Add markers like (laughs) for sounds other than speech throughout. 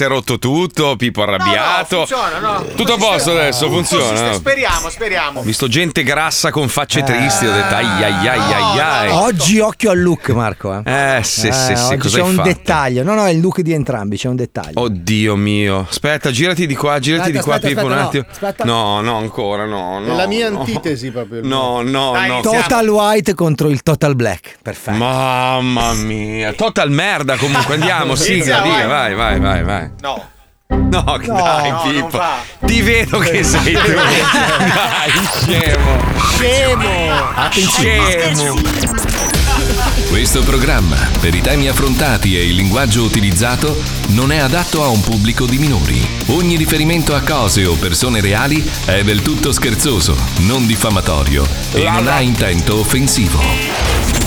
si è rotto tutto, Pippo arrabbiato. funziona, no. Tutto a posto adesso, funziona. Speriamo, speriamo. Ho visto gente grassa con facce tristi, ho detto ai ai ai ai ai. Oggi occhio al look, Marco. Eh, Eh, sì, sì, sì, oggi cosa c'è un fatto? dettaglio. No, no, è il look di entrambi, c'è un dettaglio. Oddio mio. Aspetta, girati di qua, girati Aspetta, di qua, aspetta, Pippo, un aspetta, attimo. no, aspetta. No, no, ancora, no, no. La mia no. antitesi proprio. No, no, no. Total white contro il total black. Perfetto. Mamma mia, total merda comunque, andiamo, (laughs) sigla, via, vai. vai, vai, vai, vai. No. No, dai, no, Pippo. Ti vedo che sei tu. (laughs) dai, scemo. Scemo. Scemo. Questo programma, per i temi affrontati e il linguaggio utilizzato, non è adatto a un pubblico di minori. Ogni riferimento a cose o persone reali è del tutto scherzoso, non diffamatorio e non ha intento offensivo.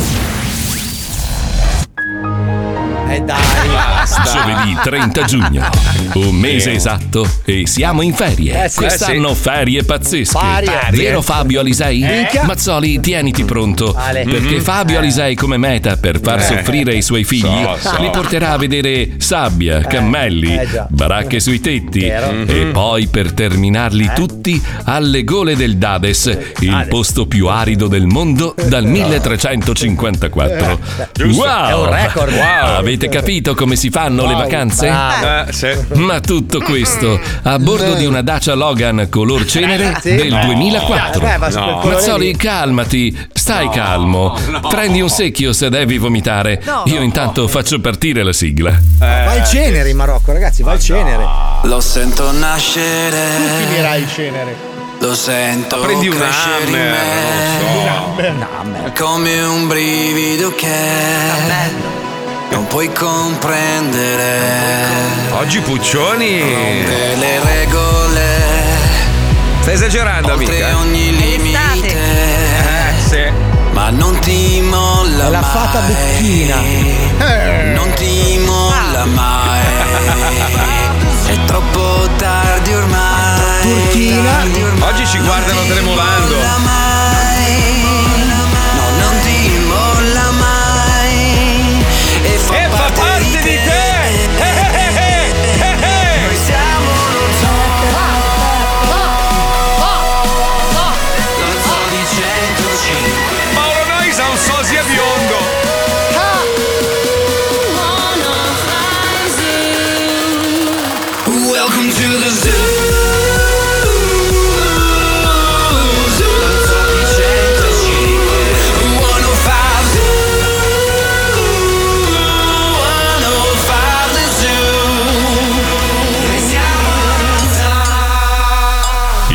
Eh dai, (laughs) Giovedì 30 giugno, un mese esatto e siamo in ferie. Eh sì. Quest'anno Eh sì. ferie pazzesche. Ferie. Vero Fabio Alisei? Minchia. Mazzoli, tieniti pronto. Ale. Perché Mhm. Fabio Alisei come meta per far Eh. soffrire i suoi figli So, so. li porterà a vedere sabbia, cammelli, eh baracche sui tetti Vero. e poi per terminarli tutti alle gole del Dades, il posto più arido del mondo dal 1354. Giusto. Wow! È un record. Wow! Avete capito come si fanno le vacanze? Eh, sì. Ma tutto questo a bordo di una Dacia Logan color cenere Sì. del No. 2004. Eh, ma su quel No. colore Mazzoli, calmati, stai calmo. Prendi un secchio se devi vomitare. Io intanto faccio partire la sigla. Va al cenere in Marocco, ragazzi, va al cenere. Lo sento nascere, Finirai il cenere. lo sento Prendi un crescere in hammer, me, non so. come un brivido che non puoi comprendere. Oggi Puccioni. Rompe le regole, Stai esagerando, oltre amica. ogni limite, Eh, sì. ma non ti molla la mai. fata becchina. Non ti molla mai. È troppo tardi ormai. Turchina. Tardi ormai. Oggi ci guardano Non ti tremolando.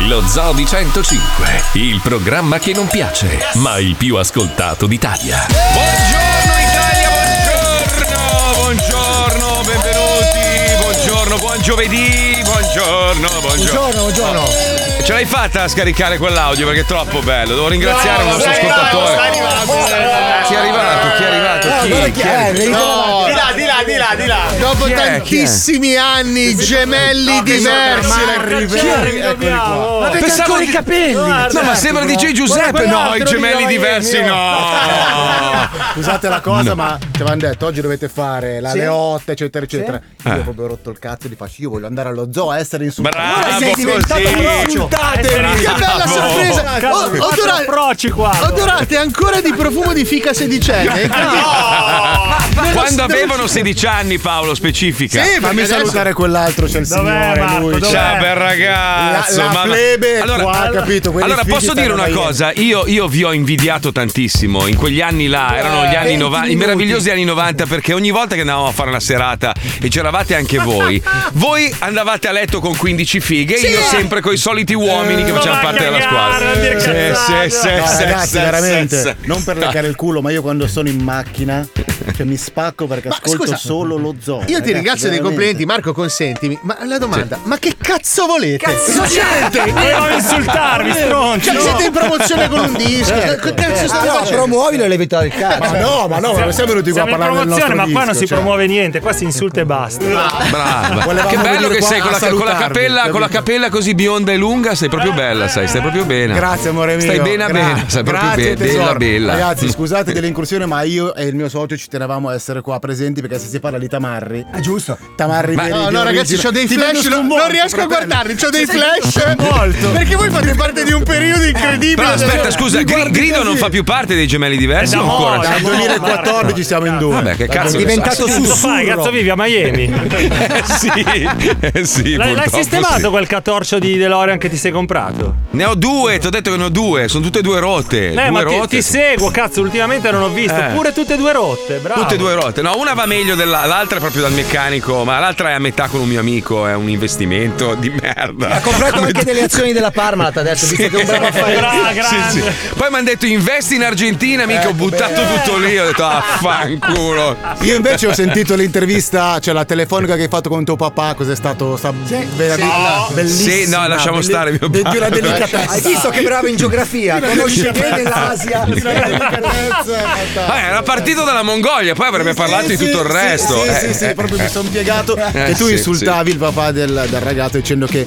Lo Zoo di 105, il programma che non piace, ma il più ascoltato d'Italia. Buongiorno Italia, buongiorno, buongiorno, benvenuti, buongiorno, buon giovedì, buongiorno, buongiorno. Buongiorno, buongiorno. Ce l'hai fatta a scaricare quell'audio perché è troppo bello. Devo ringraziare il nostro ascoltatore. Chi è arrivato? Chi è arrivato? Eh, Chi? è, No, Di là, di là, di là, di là. Dopo Chi tantissimi anni, gemelli diversi. Eccoli qua. Avete Pensavo ancora di- i capelli. No, ma sembra DJ Giuseppe. No, i gemelli diversi no. Scusate la cosa, ma ci avevano detto oggi dovete fare la leotta, eccetera, eccetera. Io ho proprio rotto il cazzo e gli faccio: Io voglio andare allo zoo a essere insultato. Bravo sei diventato così. Insultatemi! Che bella sorpresa! Oh, odorate, Approcci qua. odorate ancora di profumo di fica sedicenne. (laughs) Quando avevano 16 anni, Paolo, specifica. Sì, fammi salutare quell'altro, c'è il signore. Lui, Ciao, bel ragazzo. La- la ma- plebe qua, capito? Quelli Allora, posso dire una cosa? Io, io vi ho invidiato tantissimo. In quegli anni là, erano gli anni 20 90, i meravigliosi anni 90, perché ogni volta che andavamo a fare una serata e c'eravate anche voi, (laughs) voi andavate a letto con 15 fighe e io sempre con i soliti uomini che facevano parte della squadra. Sì, sì, sì, sì, veramente, sì, sì. non per leccare il culo, ma io quando sono in macchina cioè, mi spacco perché ascolto scusa, solo lo zoo. Io ti ragazzi, ringrazio dei veramente. complimenti, Marco, consentimi. Ma la domanda, ma che cazzo volete? Cazzo Volevo insultarvi, stroncio. Cioè, siete in promozione con un disco? Che cazzo state No, facendo? promuovilo e levita del cazzo. Ma no, ma no, ma siamo venuti qua a parlare del promozione, nostro ma qua non disco, si cioè. promuove niente, qua si insulta e basta. Brava. Volevamo Che bello che sei con la, a capella, con la capella così bionda e lunga, sei proprio bella, sai, stai proprio bene. Grazie amore mio. Stai bene Gra- bene, sei proprio Grazie, be- bella tesoro. bella. Ragazzi, scusate (laughs) dell'incursione, ma io e il mio socio ci tenevamo a essere qua presenti perché se si parla di tamarri. Ah, giusto. Tamarri Ma- veri no, no, ragazzi, ho dei flash. vedo no- sconvolto, non riesco a guardarli. Ho dei flash. Molto. (laughs) Perché voi fate parte di un periodo incredibile. Però aspetta, scusa, Gri- Grido non fa più parte dei gemelli diversi o no, ancora? Dal 2014 siamo in due. Vabbè, che cazzo È diventato sussurro. Cazzo vivi a Miami? Eh (laughs) sì, eh sì, L'hai, sistemato sì. quel catorcio di DeLorean che ti sei comprato? Ne ho due, ti ho detto che ne ho due, sono tutte e due rotte. Eh, due ma ti seguo, cazzo, ultimamente non ho visto. Eh. Pure tutte e due rotte, bravo. Tutte e due rotte. No, una va meglio della l'altra è proprio dal meccanico, ma l'altra è a metà con un mio amico, è un investimento di merda. Ha comprato (laughs) anche delle azioni della Parmalat adesso, visto che è un bravo affare. Sì, sì. Poi mi hanno detto investi in Argentina, mica ho buttato tutto lì, ho detto ah fanculo. Io invece ho sentito l'intervista, cioè la telefonica che hai fatto con tuo papà, cos'è stato? Sta veramente bellissimo. Sì, no, lasciamo stare mio padre. una delicatezza. Hai visto che bravo in geografia? Conosce bene l'Asia. Una delicatezza. Vabbè, era partito dalla Mongolia, poi avrebbe parlato di Sì, tutto il sì, resto. Sì, Eh, sì, sì, proprio mi sono piegato. Eh, e tu sì, insultavi il papà del, del ragazzo dicendo che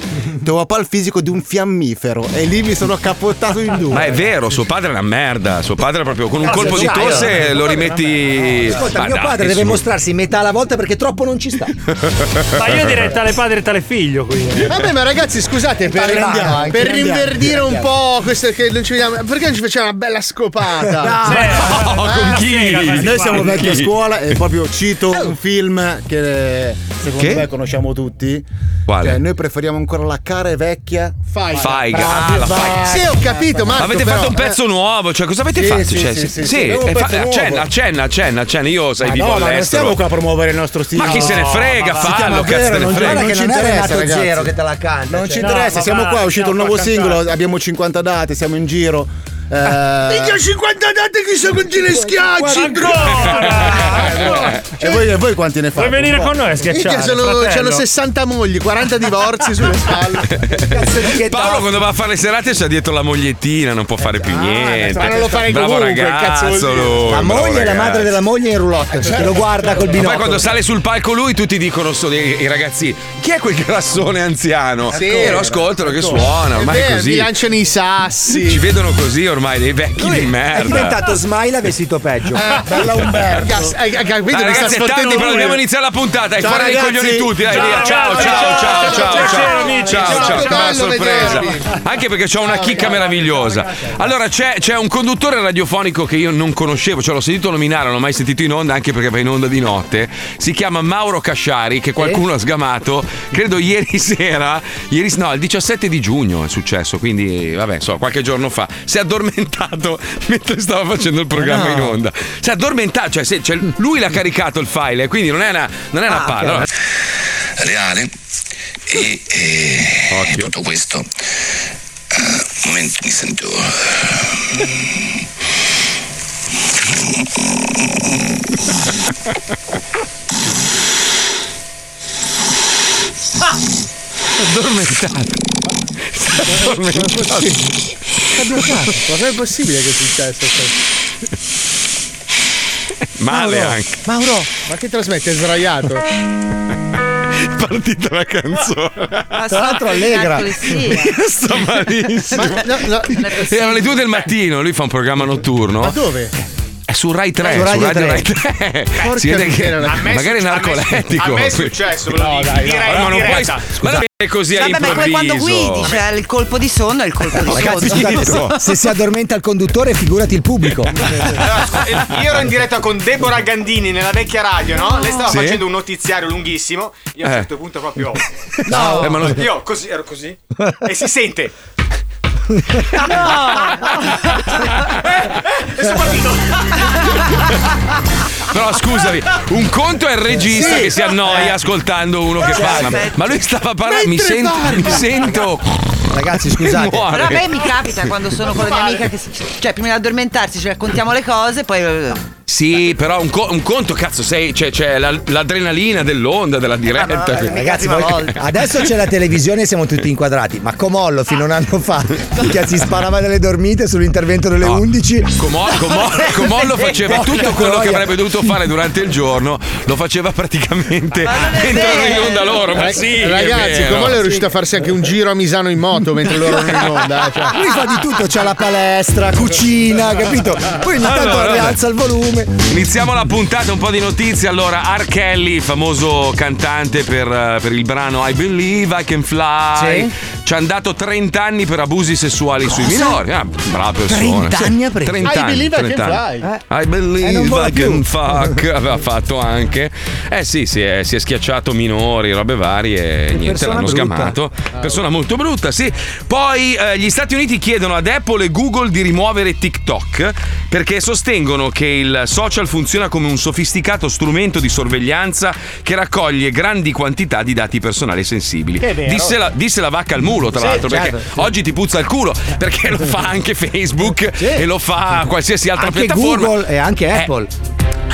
ha il fisico di un fiammifero. E lì mi sono capottato in due. Ma è vero, suo padre è una merda. Suo padre proprio con un colpo di tosse lo rimetti. Ascolta, Ma mio dai, padre deve su. mostrarsi metà alla volta perché troppo non ci sta. Ma io direi tale padre e tale figlio qui. Vabbè, ma ragazzi, scusate, per, anche, per andiamo, rinverdire un andiamo. po' questo che non ci vediamo, perché non ci facciamo una bella scopata? Eh, (laughs) Oh, con chi? Noi siamo vecchi a scuola e proprio cito un film che secondo Che? me conosciamo tutti. Quale? Cioè, noi preferiamo ancora la cara e vecchia. Fai. Faiga, ah, la faiga. Sì, ho capito, Marco. Avete però, fatto un eh, pezzo nuovo, cioè cosa avete Sì, fatto? sì, Cioè, sì, sì, sì, eh, fa- accenna, accenna, accenna, accenna, io sai Ma vivo no, ma non stiamo qua a promuovere il nostro stile. Ma chi se ne frega, ma fallo, cazzo te ne non frega. Ci non è interessa, ragazzi. Zero che te la canta. Non ci cioè. interessa, siamo ma qua, è uscito un nuovo singolo, abbiamo 50 date, siamo in giro. Eh, Minchia, 50 date chissà quanti ne schiacci. Ancora! e, voi, e voi quanti ne fate? Vuoi venire con noi a schiacciare? sono, c'hanno 60 mogli, 40 divorzi sulle (laughs) spalle. Che Paolo quando va a fare le serate sta dietro la mogliettina, non può fare più niente. ma non lo farei Bravo comunque, ragazzo lui, La moglie e la madre della moglie in roulotte perché lo guarda col Ma binocolo. poi quando sale sul palco lui tutti dicono so, i, i ragazzi chi è quel grassone anziano? Sì. e lo ascoltano che suona, ormai è così. Mi lanciano i Ci sassi. vedono così ormai dei vecchi di È merda. diventato smile vestito peggio. Bella Umberto. Hai- hai sta ragazzi, è però lui. dobbiamo iniziare la puntata. Fuori dei ragazzi. coglioni tutti. Dai, Ciao. Ciao, ciao, ciao, ciao, ciao, ciao. Ciao, Ciao, bella sorpresa. Anche perché ho una chicca meravigliosa. Allora, c'è, c'è un conduttore radiofonico che io non conoscevo, cioè l'ho sentito nominare, non l'ho mai sentito in onda, anche perché va in onda di notte. Si chiama Mauro Casciari, che qualcuno ha sgamato, credo ieri sera, ieri, no, il 17 di giugno è successo, quindi vabbè, so, qualche giorno fa. Si è addormentato (laughs) mentre stava facendo il programma in onda. Si è addormentato, cioè, se- cioè, lui l'ha caricato il file, eh, quindi non è una, non è una palla. Allora, reale e, e tutto questo eh, un momento mi sento (laughs) addormentato. Si è addormentato. Ma com'è possibile che è successo? Male anche. Mauro, ma che trasmette? È sdraiato. È partita la canzone. Ma Tra l'altro allegra. (laughs) Sto malissimo. Ma no, no. Erano le due del mattino, lui fa un programma notturno. Ma dove? È su Rai 3, Su su Radio Radio Rai 3. 3. Porca Si vede che magari è narcoletico. A me è successo, lo dico. Direi Ma non puoi. Ma è così Vabbè, ma è come quando all'improvviso. guidi, cioè il colpo di sonno è il colpo di Ragazzi, sonno. scusate, (laughs) se, si addormenta il conduttore, figurati il pubblico. Io ero in diretta con Deborah Gandini nella vecchia radio, no? Lei stava Sì? facendo un notiziario lunghissimo. Io a un Eh. certo punto proprio. Eh, ma non- Io così, ero così. E si sente. E sono partito. Però scusami, un conto è il regista che si annoia ascoltando uno che parla. Ma lui stava parlando. Mi sento. Mi sento. Ragazzi, scusate. Però a me mi capita quando sono con la mia amica che si- cioè prima di addormentarsi ci raccontiamo le cose, poi eh, Sì, però un, co- un conto, cazzo, sei, c'è, c'è la- l'adrenalina dell'onda, della diretta. Ah, no, Ragazzi, voi- volta. adesso c'è la televisione e siamo tutti inquadrati. Ma Comollo fino a un anno fa che si sparava delle dormite sull'intervento delle No. 11. Comò- Comò- Comollo faceva tutto quello che avrebbe dovuto fare durante il giorno, lo faceva praticamente erano in onda loro. Ma sì, Ragazzi, come è riuscito a farsi anche un giro a Misano in moto mentre loro erano in (laughs) onda? Cioè. Lui fa di tutto, c'ha la palestra, cucina, capito? Poi ogni tanto Allora, rialza il volume. Costume. Iniziamo la puntata, un po' di notizie. Allora, R. Kelly, famoso cantante per, eh, per il brano I Believe I Can Fly. Sì. Ci hanno dato 30 anni per abusi sessuali sui minori. Ah, brava persona. 30 anni ha preso? 30 I anni, believe I 30 can anni. fly. I Eh, believe non vola I più. can fuck. (laughs) Aveva fatto anche. Eh sì, si è, si è schiacciato minori, robe varie. E niente, l'hanno brutta. scamato. Persona molto brutta, sì. Poi eh, gli Stati Uniti chiedono ad Apple e Google di rimuovere TikTok perché sostengono che il social funziona come un sofisticato strumento di sorveglianza che raccoglie grandi quantità di dati personali sensibili. Vero. Disse la, disse la vacca al mulo, tra Sì, l'altro, certo, perché sì. oggi ti puzza il culo, perché lo fa anche (laughs) Facebook e lo fa qualsiasi altra Anche piattaforma. Google e anche Eh, Apple.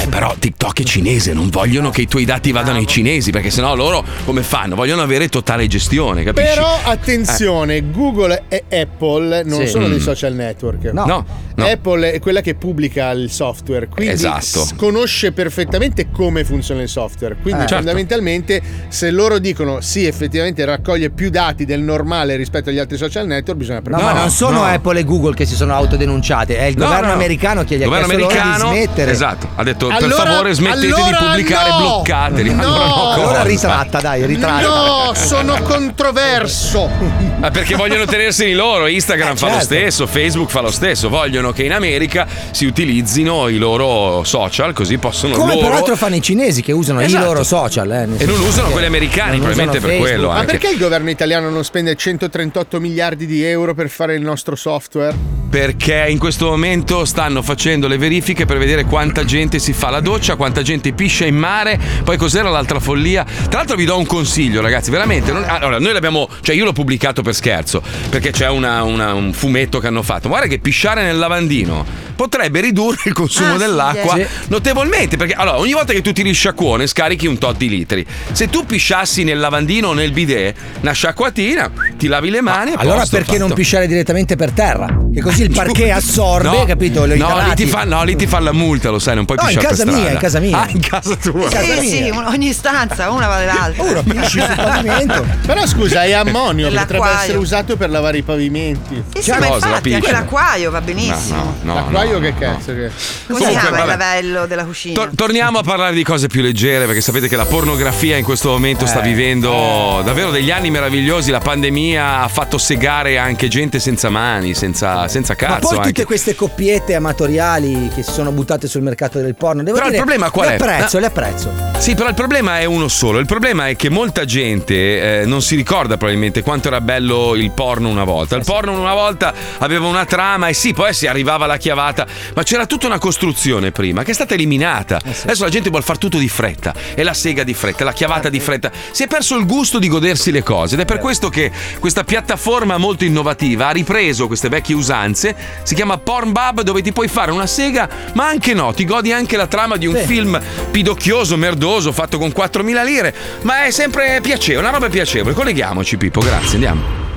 eh, però TikTok è cinese, non vogliono che i tuoi dati vadano ai cinesi, perché sennò loro come fanno? Vogliono avere totale gestione, capisci? Però attenzione, Google e Apple non Sì. sono Mm. dei social network. No. No, no. Apple è quella che pubblica il software, quindi Esatto. conosce perfettamente come funziona il software. Quindi Eh. Certo. fondamentalmente se loro dicono sì, effettivamente raccoglie più dati del normale rispetto agli altri social network, bisogna No, prendere. ma non sono no. Apple e Google che si sono autodenunciate, è il No, governo no. americano che gli ha chiesto loro americano, di smettere. Esatto, ha detto per Allora- favore smettete di allora pubblicare, no! bloccateli. No! (laughs) Allora, no, Allora ritratta, dai, ritratta. No, sono controverso. (laughs) Ma perché vogliono tenerseli loro, Instagram Eh, fa lo certo. stesso, Facebook fa lo stesso, vogliono che in America si utilizzino i loro social così possono Come loro peraltro fanno i cinesi che usano Esatto. i loro social. eh, e non usano quelli americani, non probabilmente per Facebook. quello Ma anche. perché il governo italiano non spende 138 miliardi di euro per fare il nostro software? Perché in questo momento stanno facendo le verifiche per vedere quanta gente si fa la doccia, quanta gente piscia in mare, poi cos'era l'altra follia. Tra l'altro vi do un consiglio ragazzi, veramente. non- allora, noi l'abbiamo, cioè io l'ho pubblicato per scherzo, perché c'è una- una- un fumetto che hanno fatto. Guarda che pisciare nel lavandino potrebbe ridurre il consumo Ah, sì, dell'acqua sì. notevolmente, perché allora ogni volta che tu tiri il sciacquone scarichi un tot di litri. Se tu pisciassi nel lavandino o nel bidet, una sciacquatina, ti lavi le mani e a Allora posto, perché non fatto. pisciare direttamente per terra? Che così il parquet (laughs) assorbe, No, capito? Lo no, lì fa, no, lì ti fa la multa, lo sai, non puoi No, in pisciare casa per mia, strada. in casa mia. Ah, in casa tua. casa Sì, mia. sì, ogni stanza, una va dall'altra. Uno pisci sul pavimento. (laughs) Però scusa, è ammonio, potrebbe l'acquaio. essere usato per lavare i pavimenti. Sì, sì, Che ma cosa, la infatti anche l'acquaio va benissimo. No, no, L'acquaio no, che no. cazzo che... Come Comunque, chiama il vabbè. lavello della cucina? Tor- torniamo a parlare di cose più leggere perché sapete che la pornografia in questo momento Eh. sta vivendo davvero degli anni meravigliosi. La pandemia ha fatto segare anche gente senza mani, senza, senza Ma cazzo. poi anche. tutte queste coppiette amatoriali che si sono buttate sul mercato del porno. Devo Però il dire, problema qual le è? apprezzo, No. le apprezzo. Sì, però il problema è uno solo. Il problema è che molta gente eh, non si ricorda probabilmente quanto era bello il porno una volta. Il porno una volta aveva una trama e sì, poi si arrivava alla chiavata, ma c'era tutta una costruzione prima che è stata eliminata. Adesso la gente vuole fare tutto di fretta. E la sega di fretta, la chiavata di fretta. Si è perso il gusto di godersi le cose ed è per questo che questa piattaforma molto innovativa ha ripreso queste vecchie usanze. Si chiama Pornbub dove ti puoi fare una sega, ma anche no, ti godi anche la trama di un Sì. film pidocchioso, merdoso, fatto con 4.000 lire, ma è sempre piacevole, una roba piacevole. Colleghiamoci, Pippo, grazie, andiamo.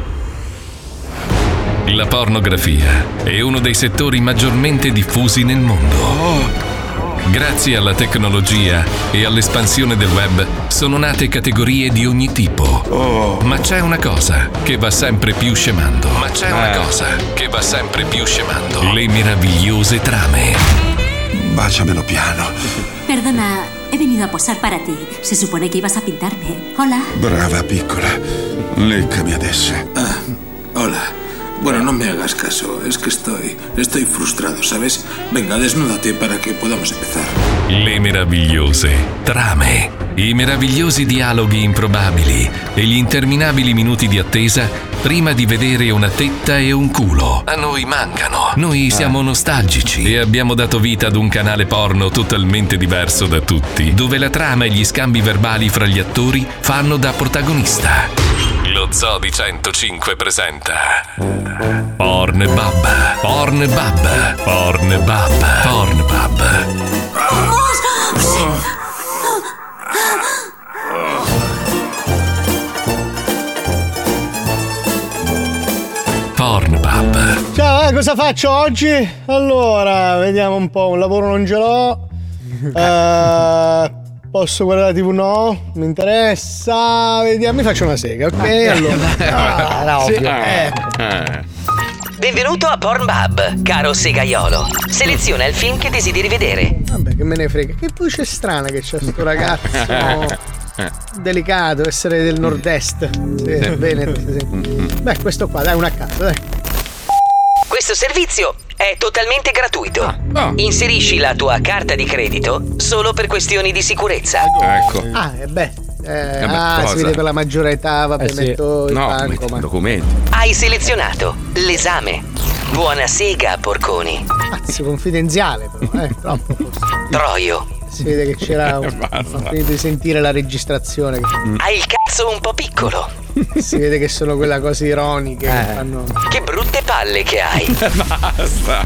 La pornografia è uno dei settori maggiormente diffusi nel mondo. Grazie alla tecnologia e all'espansione del web sono nate categorie di ogni tipo. Ma c'è una cosa che va sempre più scemando. Ma c'è una Eh. cosa che va sempre più scemando. Le meravigliose trame. Baciamelo piano. Perdona, he venido a posar para ti. Se supone que ibas a pintarme. Hola. Brava piccola. Leccami adesso. Ah, hola. Bueno, no me hagas caso, es que estoy. Estoy frustrado, ¿sabes? Venga, desnúdate para que podamos empezar. Le meravigliose trame. I meravigliosi dialoghi improbabili e gli interminabili minuti di attesa prima di vedere una tetta e un culo. A noi mancano. Noi siamo nostalgici e abbiamo dato vita ad un canale porno totalmente diverso da tutti, dove la trama e gli scambi verbali fra gli attori fanno da protagonista. Zodi 105 presenta Pornbub, Pornbub, Pornbub, Pornbub. Pornbub. Ciao, eh, cosa faccio oggi? Allora, vediamo un po', un lavoro non ce l'ho. (laughs) Eh, posso guardare la TV? No, mi interessa. Vediamo, mi faccio una sega, ok? Allora. Ah, era sì, eh. Benvenuto a Pornhub, caro segaiolo. Seleziona il film che desideri vedere. Vabbè, che me ne frega. Che voce strana che c'ha sto ragazzo. (laughs) Delicato, essere del nord-est. Sì, Sì. Veneto. sì. Beh, questo qua, dai, una a caso, dai. Questo servizio è totalmente gratuito. Ah, Inserisci la tua carta di credito solo per questioni di sicurezza. Ecco. Ah, e beh. Eh, Eh, ma ah, cosa? si vede per la maggiore età, vabbè, Eh sì. metto il No, banco, metti ma. i documenti. Hai selezionato l'esame. Buona sega, porconi. Cazzo, confidenziale, però, eh, (laughs) troppo forse. Troio. Si vede che c'era. (laughs) un-. Ho finito di sentire la registrazione. Hai il cazzo un po' piccolo. (laughs) Si vede che sono quella cosa ironiche che Eh. fanno. Che brutte palle che hai. (laughs) Basta.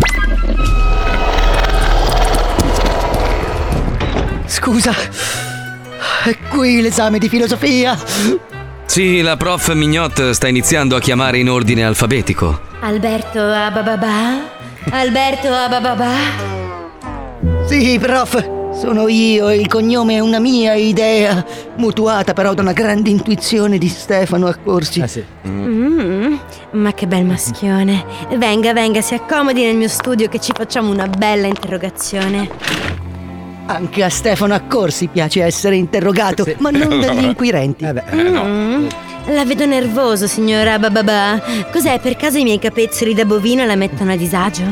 Scusa. È qui l'esame di filosofia. Sì, la prof Mignot sta iniziando a chiamare in ordine alfabetico. Alberto Abababa? Alberto Abababa? Sì, prof. Sono io e il cognome è una mia idea, mutuata però da una grande intuizione di Stefano Accorsi. Ah, sì. Mm, ma che bel maschione. Venga, venga, si accomodi nel mio studio che ci facciamo una bella interrogazione. Anche a Stefano Accorsi piace essere interrogato, ma non dagli (laughs) inquirenti. Mm, La vedo nervoso, signora Bababà. Cos'è, per caso i miei capezzoli da bovino la mettono a disagio?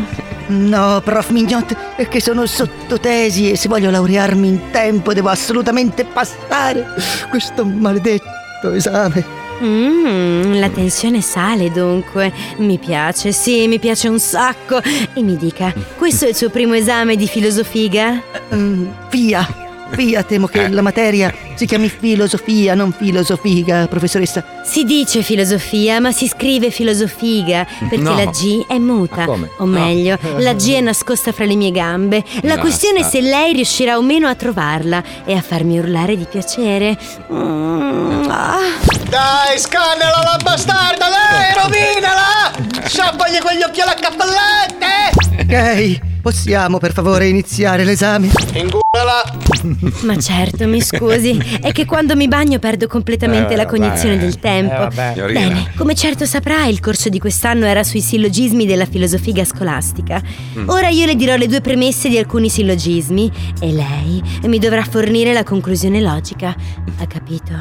No, prof Mignot, è che sono sottotesi e se voglio laurearmi in tempo devo assolutamente passare questo maledetto esame. Mm, la tensione sale dunque. Mi piace, sì, mi piace un sacco. E mi dica, questo è il suo primo esame di filosofiga? Mm, via, via, temo che la materia si chiami filosofia, non filosofiga, professoressa. Si dice filosofia, ma si scrive filosofiga, perché No. la G è muta. O No. meglio, la G è nascosta fra le mie gambe. La Basta. questione è se lei riuscirà o meno a trovarla e a farmi urlare di piacere. Mm, ah. Dai, scannala la bastarda, dai, rovinala! Sciappagli quegli occhiali a cappellette! Ok, possiamo per favore iniziare l'esame? Ma certo, mi scusi, è che quando mi bagno perdo completamente Eh, la cognizione vabbè. del tempo. Eh, vabbè. Signorina. Bene, come certo saprà, il corso di quest'anno era sui sillogismi della filosofiga scolastica. Mm. Ora io le dirò le due premesse di alcuni sillogismi e lei mi dovrà fornire la conclusione logica. Ha capito?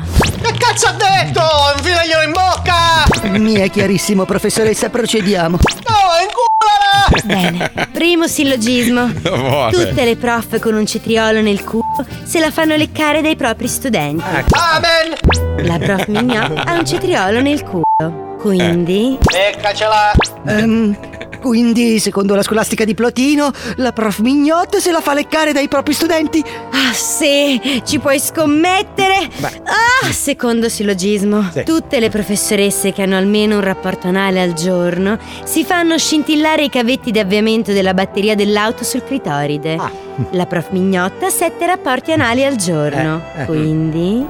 Che cazzo ha detto? Infilaglielo in bocca! Mi è chiarissimo, professoressa, procediamo. No! Bene, primo sillogismo. Vuole. Tutte le prof con un cetriolo nel culo se la fanno leccare dai propri studenti. Amen! La prof Mignot ha un cetriolo nel culo. Quindi. Beccacela! Ehm, quindi, secondo la scolastica di Plotino, la prof Mignot se la fa leccare dai propri studenti? Ah, sì, ci puoi scommettere? Ah, secondo sillogismo. Sì. Tutte le professoresse che hanno almeno un rapporto anale al giorno si fanno scintillare i cavetti di avviamento della batteria dell'auto sul clitoride. Ah. La prof Mignotta sette rapporti anali al giorno. Eh, eh. Quindi.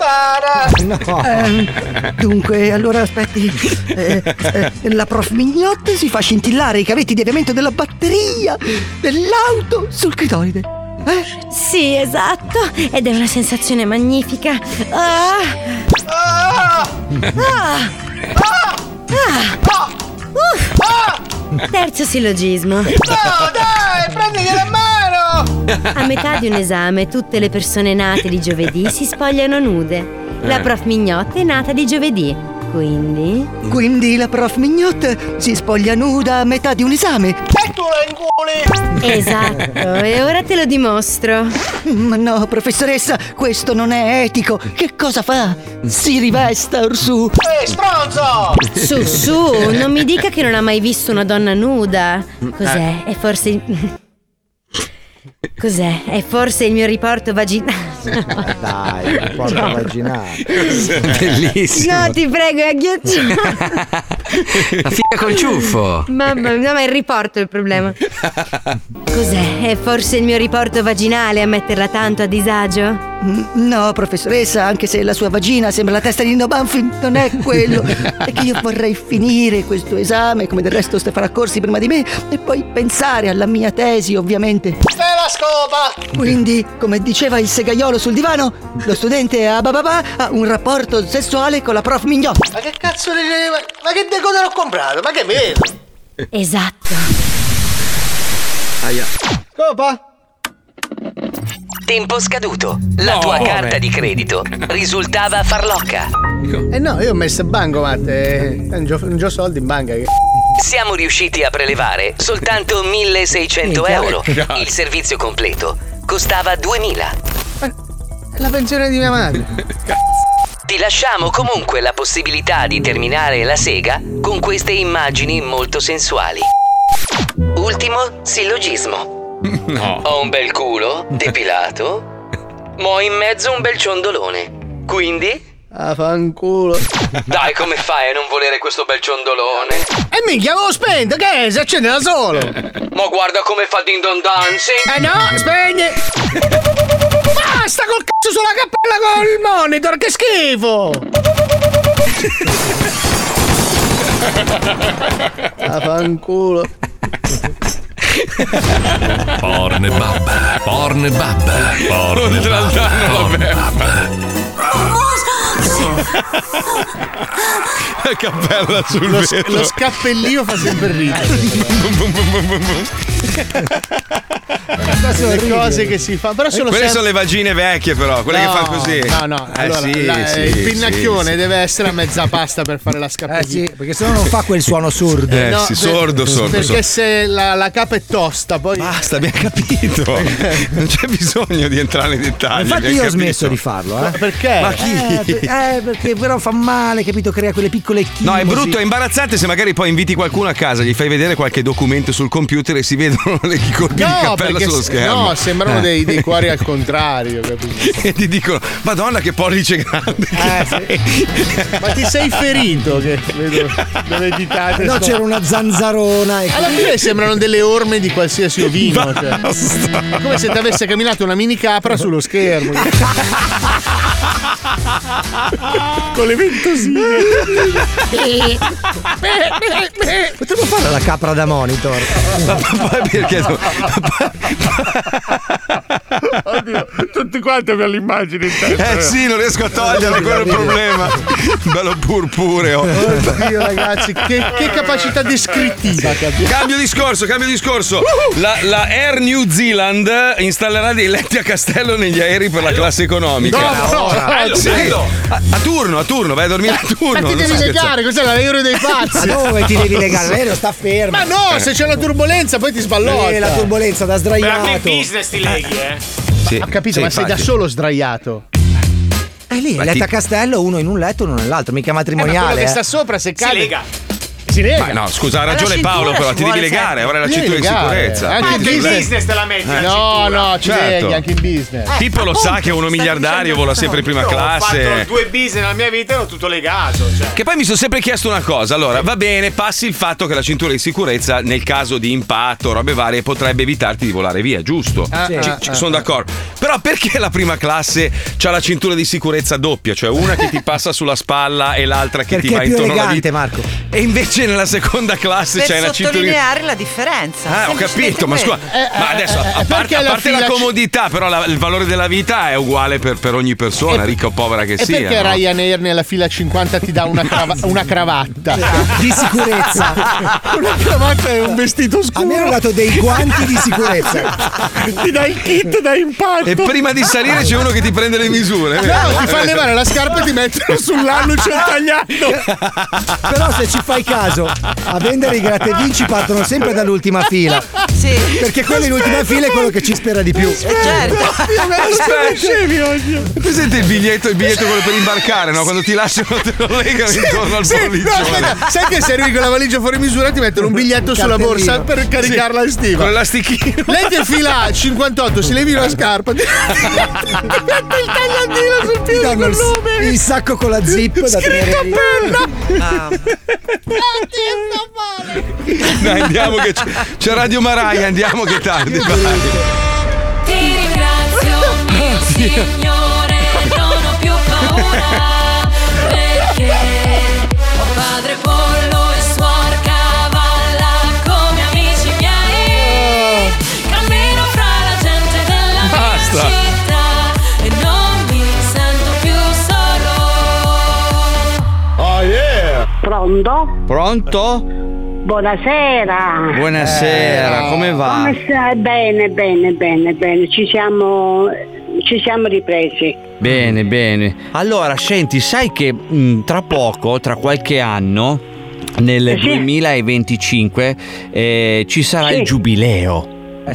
Ditele a bottara! Ehm, dunque, allora aspetti. Eh, eh, la prof Mignot si fa scintillare i cavetti di avviamento della batteria dell'auto sul clitoride. Eh? Sì, esatto. Ed è una sensazione magnifica. Ah! Ah! Ah! Ah! Uff. Terzo sillogismo. No, dai, prendigliela in mano! A metà di un esame, tutte le persone nate di giovedì si spogliano nude. La Eh. prof Mignotta è nata di giovedì. Quindi. Quindi la prof Mignot si spoglia nuda a metà di un esame. E tu la inguli! Esatto, e ora te lo dimostro. Ma no, professoressa, questo non è etico. Che cosa fa? Si rivesta, Orsù. Ehi, stronzo! Su, su, non mi dica che non ha mai visto una donna nuda. Cos'è? È forse. Cos'è? È forse il mio riporto vaginale. (laughs) Dai, No. vaginale. Bellissimo. No, ti prego, è agghiacciato. (laughs) La figa col ciuffo. Mamma mia, ma è il riporto il problema. (laughs) Cos'è? È forse il mio riporto vaginale a metterla tanto a disagio? Mm, No, professoressa, anche se la sua vagina sembra la testa di Nino Banfi, non è quello. (laughs) è che io vorrei finire questo esame, come del resto Stefano Accorsi prima di me, e poi pensare alla mia tesi, ovviamente. Te la scopa! Quindi, come diceva il segaiolo sul divano, lo studente a bababà ha un rapporto sessuale con la prof mignotta. Ma che cazzo di. Ma, ma che decoder ho comprato? Ma che mi vedo? Esatto. Aia. Scopa? Tempo scaduto. La No, tua come? carta di credito risultava farlocca. Eh no, io ho messo in bancomat. Eh, non c'ho non c'ho soldi in banca. Che... Siamo riusciti a prelevare soltanto 1600 Minchia, euro. Il servizio completo costava 2000. È la pensione di mia madre. (laughs) Ti lasciamo comunque la possibilità di terminare la sega con queste immagini molto sensuali. Ultimo sillogismo. (laughs) No. Ho un bel culo, depilato, (laughs) ma ho in mezzo un bel ciondolone. Quindi? Ah, fanculo. Dai, come fai a non volere questo bel ciondolone? E minchia, avevo spento, che è? Si accende da solo. Ma guarda come fa Ding Dong Dancing! Eh no, spegni! Basta col cazzo sulla cappella col monitor, che schifo! Ah, fanculo. Pornbub, Pornbub, Oltre al danno, Pornbub. La cappella sul Lo, vetro. lo scappellio fa sempre ridere. le cose che si fa, però sono Quelle sempre- sono le vagine vecchie, però, quelle No, che fanno così. No, no, Eh, allora, sì, la- sì, il pinnacchione sì. deve essere a mezza pasta per fare la scappellina. Eh sì, perché sennò non fa quel suono sordo. Eh, No, sì, per- sordo, sordo. Perché sordo. se la, la capa è tosta, poi. Basta, abbiamo capito. (laughs) Non c'è bisogno di entrare nei dettagli. Infatti io ho capito. smesso di farlo, eh. Perché? Ma chi? Eh, per- eh, perché però fa male, capito? Crea quelle piccole chimosi. No, è brutto, è imbarazzante se magari poi inviti qualcuno a casa, gli fai vedere qualche documento sul computer e si vedono (laughs) le colpi di No, cappella perché sullo se- schermo. no, sembrano Eh. dei, dei (laughs) cuori al contrario, capito? E ti dicono, Madonna, che pollice grande. Eh, Ma ti sei ferito che vedo delle ditate. No, sto- c'era una zanzarona. E Alla fine sembrano delle orme di qualsiasi ovino. (laughs) Cioè. È come se ti avesse camminato una mini capra sullo schermo. (laughs) Con le ventosine. (laughs) Potremmo fare la capra da monitor. Perché Oddio, tutti quanti abbiamo l'immagine in testa. Eh sì, non riesco a toglierla, quello è il problema. Bello purpureo. Oddio, ragazzi, che, che capacità descrittiva che abbiamo. Cambio discorso, cambio discorso. La, la Air New Zealand installerà dei letti a castello negli aerei per la classe economica. No, no, Bello, sì. bello. A, a turno, a turno, vai a dormire a turno. Ma ti devi legare, cos'è l'aereo dei pazzi? Ma dove ti devi legare? L'aereo sta fermo. Ma no, se c'è la turbolenza poi ti sballotta. Eh, la turbolenza da sdraiato. me business ti leghi, eh. Sì, Ho capito, sì, ma sei da infatti. solo sdraiato. È lì, Ma letto ti- a castello, uno in un letto, uno nell'altro, mica Eh, ma quello matrimoniale. che eh. sta sopra se Si cade. Si lega. Ma no, scusa, ha ragione Paolo, però ti devi legare, avrai la cintura di sicurezza. Anche in business. te la metti. la No, no, ci Certo. leghi anche in business. Pippo lo sa che è uno miliardario, vola sempre in prima Io Ho fatto classe. due business nella mia vita e ho tutto legato. Cioè. Che poi mi sono sempre chiesto una cosa. Allora, va bene, passi il fatto che la cintura di sicurezza, nel caso di impatto, robe varie, potrebbe evitarti di volare via, giusto? Ah, ah, ci- ah, sono d'accordo. Però perché la prima classe ha la cintura di sicurezza doppia? Cioè una che ti passa sulla spalla e l'altra che ti va intorno alla vita. Marco. E invece nella seconda classe Per c'è una cintura di sottolineare la differenza. Ah, ho capito, ma scusa. Eh, ma eh, adesso eh, a parte, a la parte la comodità, però la- il valore della vita è uguale per, per ogni persona, E- ricca o povera che E sia. perché no? Ryanair nella fila 50 ti dà una, crava- una cravatta? Di sicurezza. (laughs) una cravatta e un vestito A scuro. me hanno dato dei guanti di sicurezza. ti dà il kit da impatto. E prima di salire c'è uno che ti prende le misure. No, ti fa levare la scarpa e ti mettono sull'alluce tagliato. Però se ci fai caso, a vendere i gratta e vinci partono sempre dall'ultima fila. Sì. Perché quello in ultima fila è quello che ci spera di più. Eh, certo. Aspetta. oggi. Hai Presente il biglietto, il biglietto quello per imbarcare, no? Quando ti lasciano te lo legano intorno al Sì, no, pollicione. aspetta, sai che se arrivi con la valigia fuori misura ti mettono un biglietto sulla borsa per caricarla in Con stiva. l'elastichino. Lei che fila 58, si levi la scarpa, (laughs) ti ti metti il tagliandino sul Ti danno il, il sacco con la zip da tenere Scritto lì. a penna. Dai, andiamo che c'è, c'è Radio Maraia, andiamo che tardi. Ti ringrazio, mio Signore, Pronto? Pronto? Buonasera. Buonasera, come va? Come stai? Bene, bene, bene, bene. Ci siamo, ci siamo ripresi. Bene, bene. Allora, senti, sai che mh, tra poco, tra qualche anno, nel 2025, eh, ci sarà Sì. il giubileo. Ah,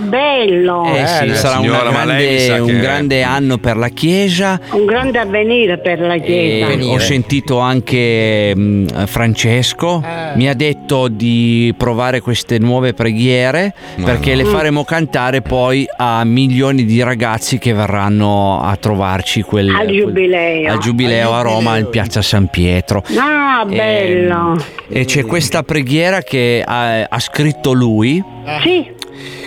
bello. Eh sì, sarà una signora, ma grande- un che- grande anno per la Chiesa. Un grande avvenire per la Chiesa. E ho sentito anche mh, Francesco, mi ha detto di provare queste nuove preghiere perché le Mm. faremo cantare poi a milioni di ragazzi che verranno a trovarci quel, Al quel- giubileo. al giubileo a Roma, in piazza San Pietro. Ah, bello. E c'è questa preghiera che ha, ha scritto lui. Sì.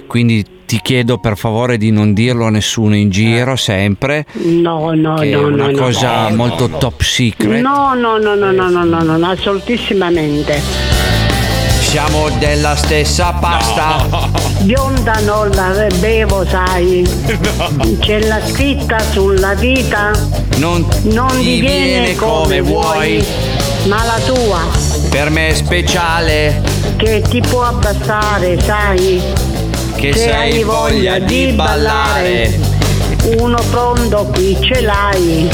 Quindi ti chiedo per favore di non dirlo a nessuno in giro sempre. No, no, che no, è una no, no. cosa molto top secret. No, no, no, no, no, no, no, no, no, assolutissimamente. Siamo della stessa pasta. Bionda non la bevo, sai. (laughs) C'è la scritta sulla vita. Non, Non ti diviene come vuoi, ma la tua, Per me è speciale che ti può abbassare, sai. Che Se sei hai voglia di ballare. Uno pronto qui ce l'hai.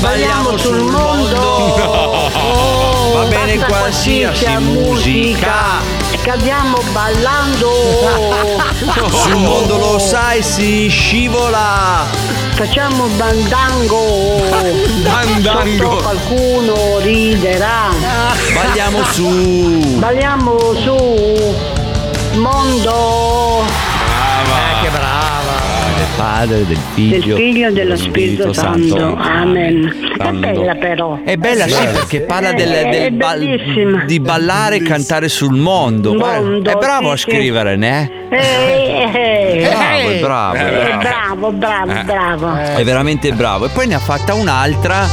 Balliamo sul mondo. (laughs) Oh, Va bene qualsiasi musica. Cadiamo ballando. (laughs) Sul mondo lo sai si scivola. Facciamo bandango. (laughs) Bandango. Sotto qualcuno riderà. Balliamo su. Balliamo su. Mondo. Padre, del figlio. Del figlio e dello Spirito Santo. Amen. È Santo. bella però. È bella sì perché parla del, È- del è bal- di ballare e cantare sul mondo. Mondo, è bravo a sì, sì. scrivere, né? Eh, eh, eh. Bravo, è bravo, è Eh, bravo. bravo, bravo, Eh. bravo. È veramente bravo. E poi ne ha fatta un'altra.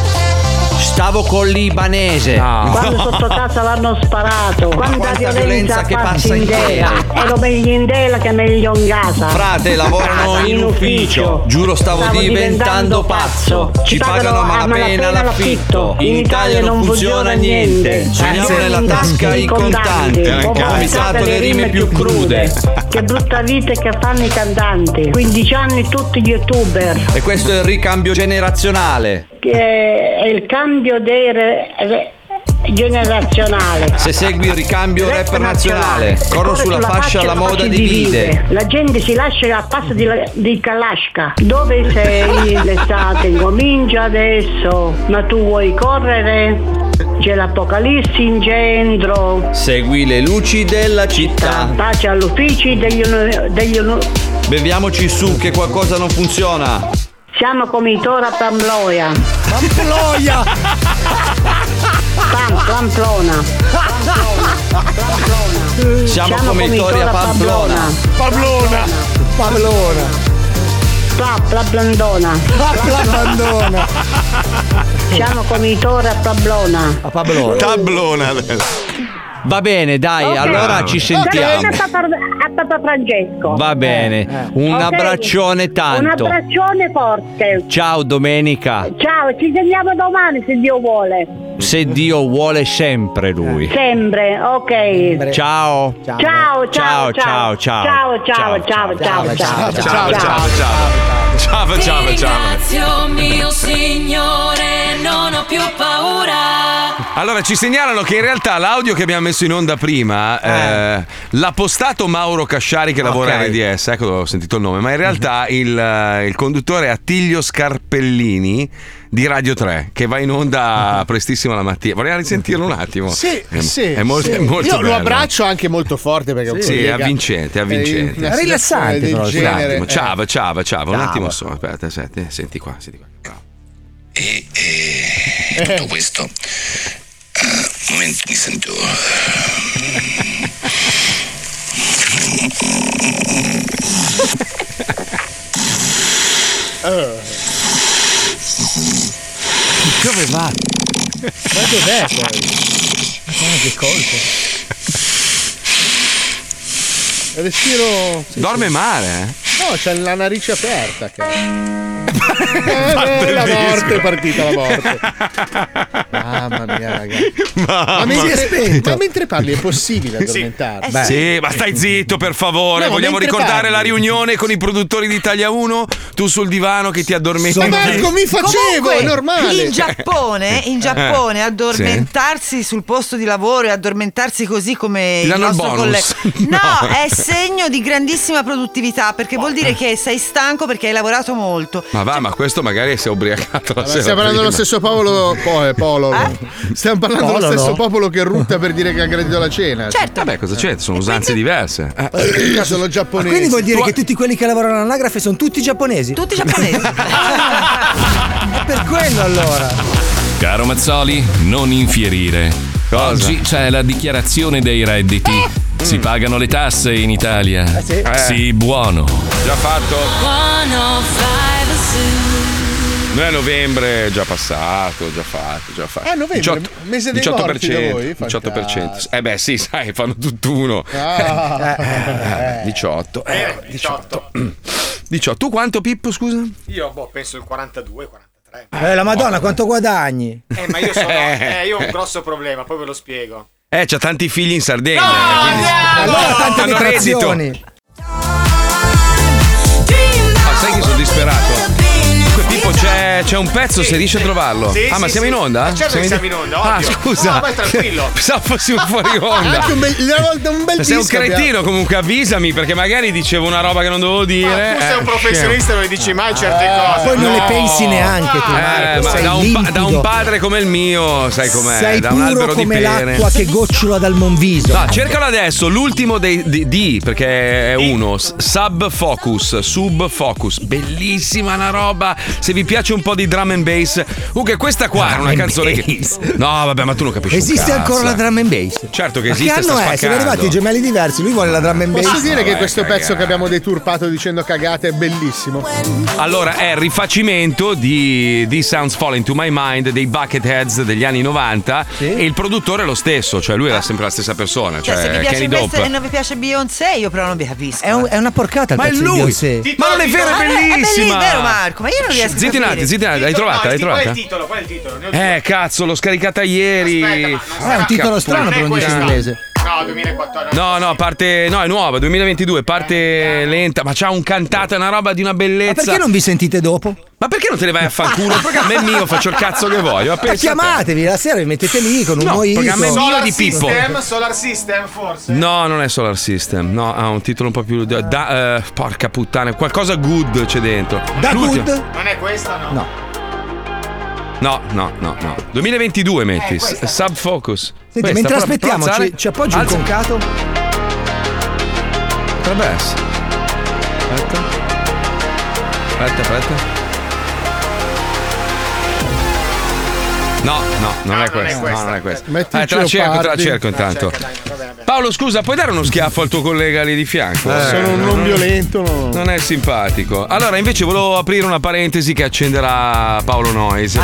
Stavo con l'ibanese. Quando sotto casa l'hanno sparato, quanta, Quanta violenza, violenza che passa in tela. Ero meglio in tela che meglio in casa. Frate, lavorano in ufficio. Giuro, stavo, diventando pazzo. Ci pagano a malapena l'affitto. In Italia non funziona niente. Eh, nella tasca i contanti. Ho vomitato le rime più crude. Che brutta vita che fanno i cantanti. 15 anni tutti gli youtuber. E questo è il ricambio generazionale. È il cambio dei re- generazionale. Se segui il ricambio rapper nazionale, corro sulla fascia alla moda divide. La gente si lascia a passo di, di Kalashka. Dove sei? L'estate incomincia adesso. Ma tu vuoi correre? C'è l'apocalissi in centro. Segui le luci della città. Pace all'ufficio degli, degli Beviamoci su che qualcosa non funziona. Siamo come i Tora Pamploia. Pamploia! Pamplona. Pamplona. Siamo, Siamo come i Tora Pamplona. Pamplona. Pamplona. Pla Blandona. Pla Blandona. Siamo come i Tora Pablona. A Pablona. Tablona. Va bene, dai, okay. allora ci sentiamo. Sta, a Papa Francesco. Va bene, un Ok. abbraccione Un tanto. abbraccione forte. Ciao Domenica, Ciao, ci sentiamo domani se Dio vuole. Se Dio vuole sempre lui. Sempre, ok. Ciao. Ciao, ciao, ciao, ciao, ciao. Ciao, ciao, ciao, ciao, ciao. Ciao, ciao, ciao. Ciao, ciao, mio Signore, non ho più paura. Allora, ci segnalano che in realtà l'audio che abbiamo messo in onda prima eh, l'ha postato Mauro Casciari che lavora a RDS, ecco ho sentito il nome, ma in realtà il, eh, il conduttore è Attilio Scarpellini di Radio 3 che va in onda prestissimo la mattina. Vogliamo risentirlo un attimo? Sì, È, sì. è molto, sì. è molto Io lo bello. abbraccio anche molto forte perché è un Sì, è collega, avvincente, è avvincente. in una situazione del Un genere, attimo, eh. ciao, ciao, ciao, un Ciao. attimo solo, aspetta, senti, senti qua, senti qua. Bravo. Tutto questo. eh, un momento mi sento. (laughs) Dove va? Ma dov'è poi? Ah, che colpo. Respiro. sì, Dorme sì. male, eh? No, c'è la narice aperta. Che... (laughs) Eh, il la morte è partita la morte. Mamma mia, ragazzi. Mamma Ma mentre, ma mentre parli è possibile addormentarsi? Beh. Sì, ma stai zitto per favore. No, Vogliamo ricordare parli. la riunione con i produttori di Italia 1? Tu sul divano che ti addormenti. Ma Marco, mi facevo, Comunque, è normale. In Giappone, in Giappone addormentarsi sul posto di lavoro e addormentarsi così come Ti il nostro collega. (laughs) No. No, è segno di grandissima produttività perché vuol dire che sei stanco perché hai lavorato molto. Ma va, ma questo magari si è ubriacato la Ma sera. stiamo parlando dello stesso popolo. Poi, Pololo. Stiamo parlando dello stesso popolo che rutta per dire che ha gradito la cena. Certo. Vabbè, cosa c'è? Sono usanze diverse. Eh. Eh, sono Ma giapponesi. quindi vuol dire Tu- che tutti quelli che lavorano all'anagrafe sono tutti giapponesi? Tutti giapponesi. (laughs) È per quello allora. Caro Mazzoli, non infierire. Oggi c'è la dichiarazione dei redditi. Si pagano le tasse in Italia. sì? Sì, buono. Già fatto. 105 Zoo. Noi a novembre è già passato, già fatto, già fatto. Ah, novembre, mese dei morti da voi? 18%. Eh beh, sì, sai, fanno tutt'uno. Ah. Eh, 18. Eh, 18. 18. (clears throat) Tu quanto Pippo, scusa? Io boh, penso il 42, 43. Eh, la Madonna, quanto guadagni? Eh, ma io sono. (laughs) Eh, io ho un grosso problema, poi ve lo spiego. Eh, c'ha tanti figli in Sardegna. No, eh, quindi- no, Allora tante Hanno reddito. Ah, sai che sono disperato? Pippo, c'è, c'è un pezzo, se riesci a trovarlo. Sì, ah, ma sì, siamo sì. in onda? Eh, certo che siamo in onda, Ah, ovvio. scusa. No, vai tranquillo. (laughs) Pensavo fossimo fuori onda. (laughs) Anche un bel, un bel Sei un cretino, comunque avvisami perché magari dicevo una roba che non dovevo dire. Tu sei un Eh, professionista, non le dici mai certe cose. Poi non le No. pensi neanche tu, Eh, Marco. ma sei da un, da un padre come il mio, sai com'è? Sei da un albero di come pere. l'acqua che gocciola dal Monviso. No, cercalo adesso, l'ultimo dei, di, di, perché è uno, Sub Focus, Sub Focus, bellissima una roba, se vi piace un po' di drum and bass. Comunque questa qua è una Drum canzone che... No, vabbè, ma tu non capisci Esiste ancora la eh. drum and bass? Certo che Ma esiste, che sta anno è? Siamo spaccando. arrivati i gemelli diversi. Lui vuole la drum and bass. Posso dire che Vabbè, questo pezzo cagare. che abbiamo deturpato dicendo cagate è bellissimo? Allora, è il rifacimento di This Sounds Falling to My Mind dei Bucketheads degli anni 90 e il produttore è lo stesso, cioè lui era sempre la stessa persona, cioè, Cioè, se vi piace Dope. e non vi piace Beyoncé, io però non vi capisco. È, un- è una porcata il Ma è pezzo di lui! Beyoncé. Ma non è vero, è Ma è vero, Marco, ma io non riesco Zitti un attimo, zitti un attimo, l'hai trovata? L'hai Qual è il trovata? titolo? Qual è il titolo? Eh, cazzo, l'ho scaricata ieri. Ah, è un titolo strano per un disco inglese. No, 2014. No, no, parte. No, è nuova, 2022, parte lenta, ma c'ha un cantato, è una roba di una Ma bellezza. perché non vi sentite dopo? Ma perché non te ne vai a fanculo? Il (laughs) programma è mio, faccio il cazzo che voglio. Ma Ma pensa chiamatevi la sera, vi mettete lì con un No, mojito. programma è mio Solar di Pippo. System, Solar System forse. No, non è Solar System. No, ha un titolo un po' più. Da, da- eh, porca puttana, qualcosa good c'è dentro. Da L'ultimo- good? Non è questa, no? No. No, no, no, no. 2022 metti. Eh, questa. Sub Focus. Senti, Questa, mentre aspettiamo, ci, ci appoggi un Alza. concato? Potrebbe essere. Aspetta. Aspetta, aspetta. No, no, non è questa. No, non è questa. Metti Eh, te la cerco, te la cerco intanto. Cerca, dai, va bene, va bene. Paolo, scusa, puoi dare uno schiaffo al tuo collega lì di fianco? Eh, Sono un non violento. no. Non è simpatico. Allora, invece, volevo aprire una parentesi che accenderà Paolo Noyes.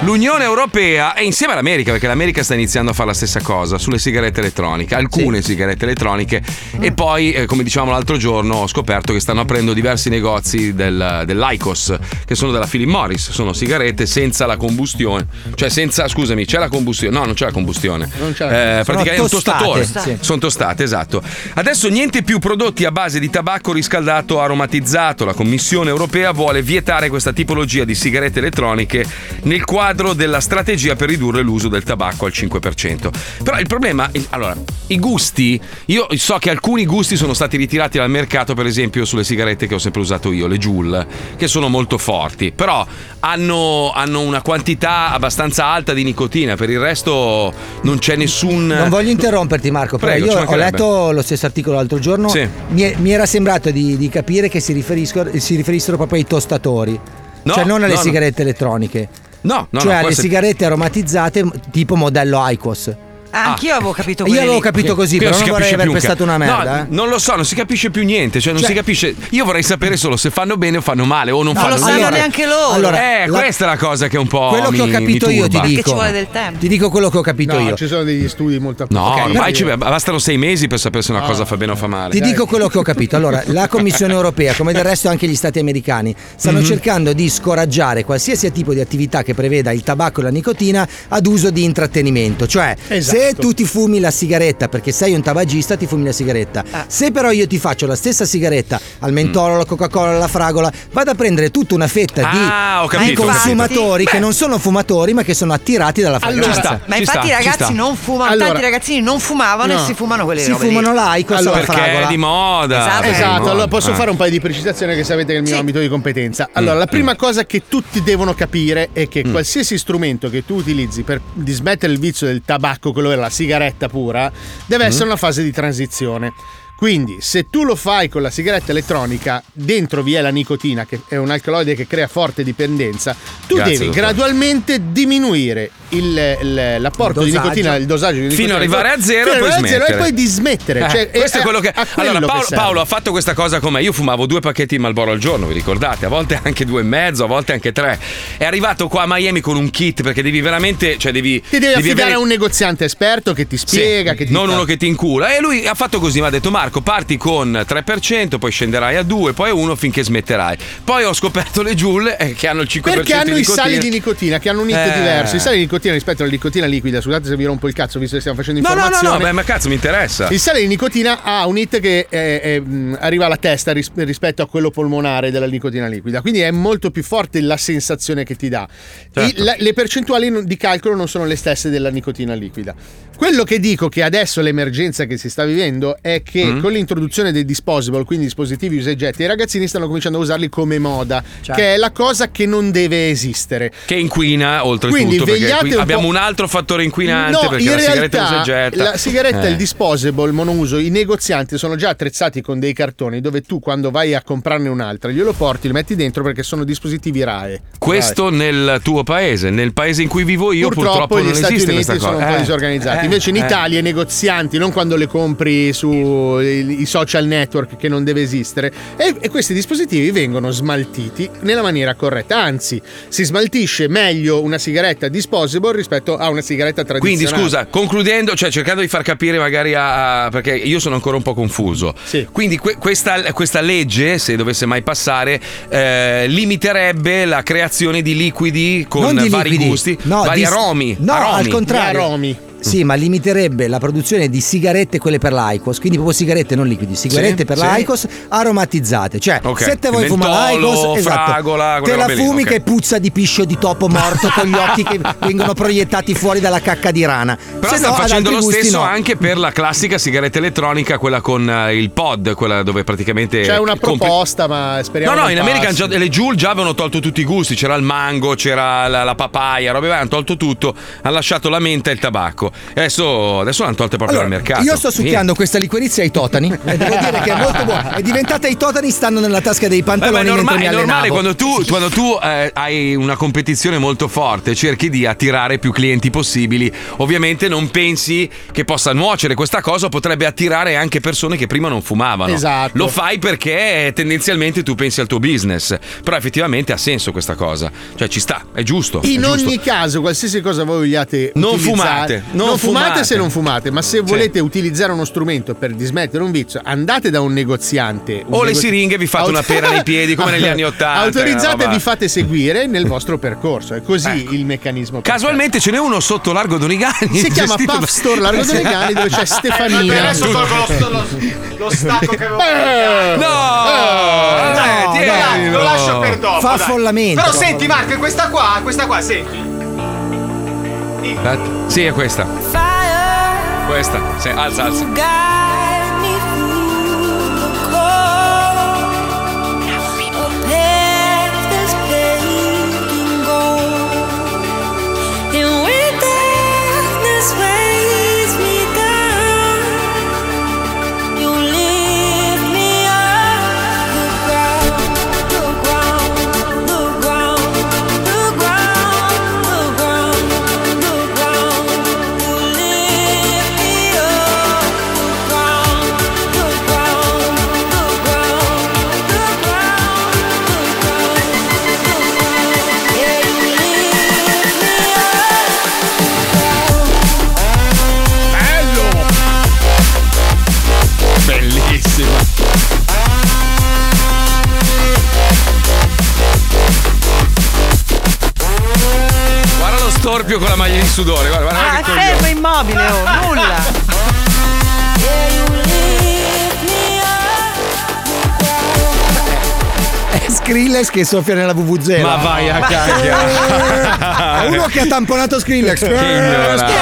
L'Unione Europea è insieme all'America, perché l'America sta iniziando a fare la stessa cosa sulle sigarette elettroniche, alcune sigarette elettroniche. E poi, eh, come dicevamo l'altro giorno, ho scoperto che stanno aprendo diversi negozi del, dell'ICOS, che sono della Philip Morris. Sono sigarette senza la combustione, cioè senza, scusami, c'è la combustione? No, non c'è la combustione. Non c'è Eh, combustione. praticamente è un tostatore. sì. Sono tostate, esatto. Adesso niente più prodotti a base di tabacco riscaldato aromatizzato. La Commissione europea vuole vietare questa tipologia di sigarette elettroniche nel quadro della strategia per ridurre l'uso del tabacco al 5%. Però il problema, allora, i gusti, io so che alcuni gusti sono stati ritirati dal mercato, per esempio sulle sigarette che ho sempre usato io, le Joule, che sono molto forti, però hanno, hanno una quantità abbastanza alta di nicotina, per il resto non c'è nessun... Non voglio interromperti, Marco, Prego, io ho letto lo stesso articolo l'altro giorno. Sì. Mi, è- mi era sembrato di, di capire che si, si riferissero proprio ai tostatori. No, cioè non alle no, no. sigarette elettroniche. No, no, cioè no, alle sigarette aromatizzate tipo modello IQOS. Anch'io avevo capito Io quelli avevo lì. capito così, però non vorrei capisce aver pestato una merda. No, eh. non lo so, non si capisce più niente. Cioè, non Cioè- si capisce. Io vorrei sapere solo se fanno bene o fanno male, o non No, fanno lo sanno neanche loro. Allora, eh, la- questa è la cosa che un po'. Quello che ho mi- capito mi io ti dico. Ti dico quello che ho capito No, io. ci sono degli studi molto No, Ok, ormai io- ci bastano sei mesi per sapere se una cosa fa bene o fa male. Ti dico quello che ho capito. Allora, la Commissione europea, come del resto anche gli stati americani, stanno Mhm. cercando di scoraggiare qualsiasi tipo di attività che preveda il tabacco e la nicotina ad uso di intrattenimento. Cioè, Esatto. se tu ti fumi la sigaretta perché sei un tabagista, ti fumi la sigaretta. Se però io ti faccio la stessa sigaretta al mentolo, alla Coca-Cola, alla fragola, vado a prendere tutta una fetta di, Ah, ho di capito, capito. consumatori Beh. che non sono fumatori, ma che sono attirati dalla fragranza. Ma infatti i ragazzi non fumano, Allora- tanti ragazzini non fumavano No. e si fumano quelle Si robe lì. fumano l'Aicos Allora, alla perché fragola. è di moda. Esatto. è di Esatto, moda. allora posso Ah. fare un paio di precisazioni che sapete che è il mio ambito di competenza. Allora, la prima cosa che tutti devono capire è che qualsiasi strumento che tu utilizzi per dismettere il vizio del tabacco, quello della sigaretta pura, deve essere una fase di transizione. Quindi, se tu lo fai con la sigaretta elettronica, dentro vi è la nicotina, che è un alcaloide che crea forte dipendenza, tu Grazie, devi dottore. gradualmente diminuire il- il- l'apporto Il di nicotina, il dosaggio di nicotina. Fino ad arrivare a zero e poi arrivare a zero smettere. e poi dismettere. Eh, Cioè, questo è quello che. quello Allora, che Paolo, serve. Paolo ha fatto questa cosa con me. Io fumavo due pacchetti di Malboro al giorno, vi ricordate? A volte anche due e mezzo, a volte anche tre. È arrivato qua a Miami con un kit perché devi veramente. Cioè, devi. Ti devi affidare avere- a un negoziante esperto che ti Sì, spiega, che ti non fa- uno che ti incula. E lui ha fatto così: mi ha detto, Marco, parti con 3%, poi scenderai a 2, poi a 1 finché smetterai. Poi ho scoperto le Joule eh, che hanno il 5% Perché hanno i sali di nicotina che hanno un hit Eh. diverso. I sali di nicotina rispetto alla nicotina liquida. Scusate se vi rompo il cazzo, visto che stiamo facendo No, no, no, informazione. no, beh, ma cazzo mi interessa. Il sale di nicotina ha un hit che eh, eh, mh, arriva alla testa ris- rispetto a quello polmonare della nicotina liquida, quindi è molto più forte la sensazione che ti dà. Certo. I- la- le percentuali di calcolo non sono le stesse della nicotina liquida. Quello che dico che adesso l'emergenza che si sta vivendo è che Mm. Con l'introduzione dei disposable, quindi dispositivi usa e getti, i ragazzini stanno cominciando a usarli come moda, Certo. che è la cosa che non deve esistere. Che inquina oltretutto. Quindi perché vegliate qui un abbiamo un altro fattore inquinante No, perché in la sigaretta realtà usa e getta. la sigaretta e Eh. il disposable monouso, i negozianti sono già attrezzati con dei cartoni dove tu quando vai a comprarne un'altra glielo porti, li metti dentro perché sono dispositivi RAE. Questo nel tuo paese, nel paese in cui vivo io, Purtroppo, purtroppo, gli non Stati esiste Uniti questa sono cosa. un po' Eh, disorganizzati. eh, Invece in eh. Italia i negozianti, non quando le compri sui social network che non deve esistere, e, e questi dispositivi vengono smaltiti nella maniera corretta. Anzi, si smaltisce meglio una sigaretta disposable rispetto a una sigaretta Quindi tradizionale. scusa, concludendo, cioè cercando di far capire magari a, a- perché io sono ancora un po' confuso. Quindi que- questa, questa legge, se dovesse mai passare, eh, limiterebbe la creazione di liquidi con di vari liquidi. gusti, No, vari di- aromi. No, aromi. al contrario. Sì, ma limiterebbe la produzione di sigarette quelle per l'Aicos, quindi proprio sigarette non liquidi, sigarette Sì, per sì. l'Aicos aromatizzate. Cioè, Ok, se te vuoi fumare l'Aicos, esatto, fragola, te la fumi ok. che puzza di piscio di topo morto con gli occhi che (laughs) vengono proiettati fuori dalla cacca di rana. Però Se stanno no, facendo lo stesso no. anche per la classica sigaretta elettronica, quella con eh, il pod, quella dove praticamente. C'è una proposta, ma speriamo No, no, in America già- le Joule già avevano tolto tutti i gusti, c'era il mango, c'era la, la papaya, varie, hanno tolto tutto, hanno lasciato la menta e il tabacco. E adesso, adesso l'hanno tolte proprio Allora, dal mercato. io sto succhiando questa liquirizia ai totani e devo dire che è molto buona. (laughs) È diventata i totani stanno nella tasca dei pantaloni è, norma- è normale quando tu, quando tu, eh, hai una competizione molto forte, cerchi di attirare più clienti possibili. Ovviamente non pensi che possa nuocere questa cosa, potrebbe attirare anche persone che prima non fumavano. Esatto. Lo fai perché tendenzialmente tu pensi al tuo business. Però effettivamente ha senso questa cosa. Cioè ci sta, è giusto. In è giusto. ogni caso, qualsiasi cosa voi vogliate Non utilizzare- fumate, non fumate. se non fumate, ma se volete utilizzare uno strumento per dismettere un vizio, andate da un negoziante. un O le negozi- siringhe vi fate una pera nei piedi come negli anni Ottanta, (laughs) Autorizzate e vi fate seguire nel vostro percorso. È così il meccanismo. Casualmente ce n'è uno sotto Largo Donigani. Si chiama gestito Puff da- Store Largo Donegani dove c'è (laughs) Stefanina. Adesso tolgo lo, lo, lo stacco che avevo. Eh, no, dai, no, tienilo. no. lo lascio per dopo. Fa dai. affollamento. Però senti, Marco, questa qua, questa qua, senti. Sì, è questa. Questa. Sì, alza, alza. Proprio con la maglia di sudore. Guarda, guarda Ah, fermo immobile, oh, nulla. Skrillex che soffia nella VVZ. Ma vai a cagare. (laughs) Uno che ha tamponato Skrillex. Che ignorante.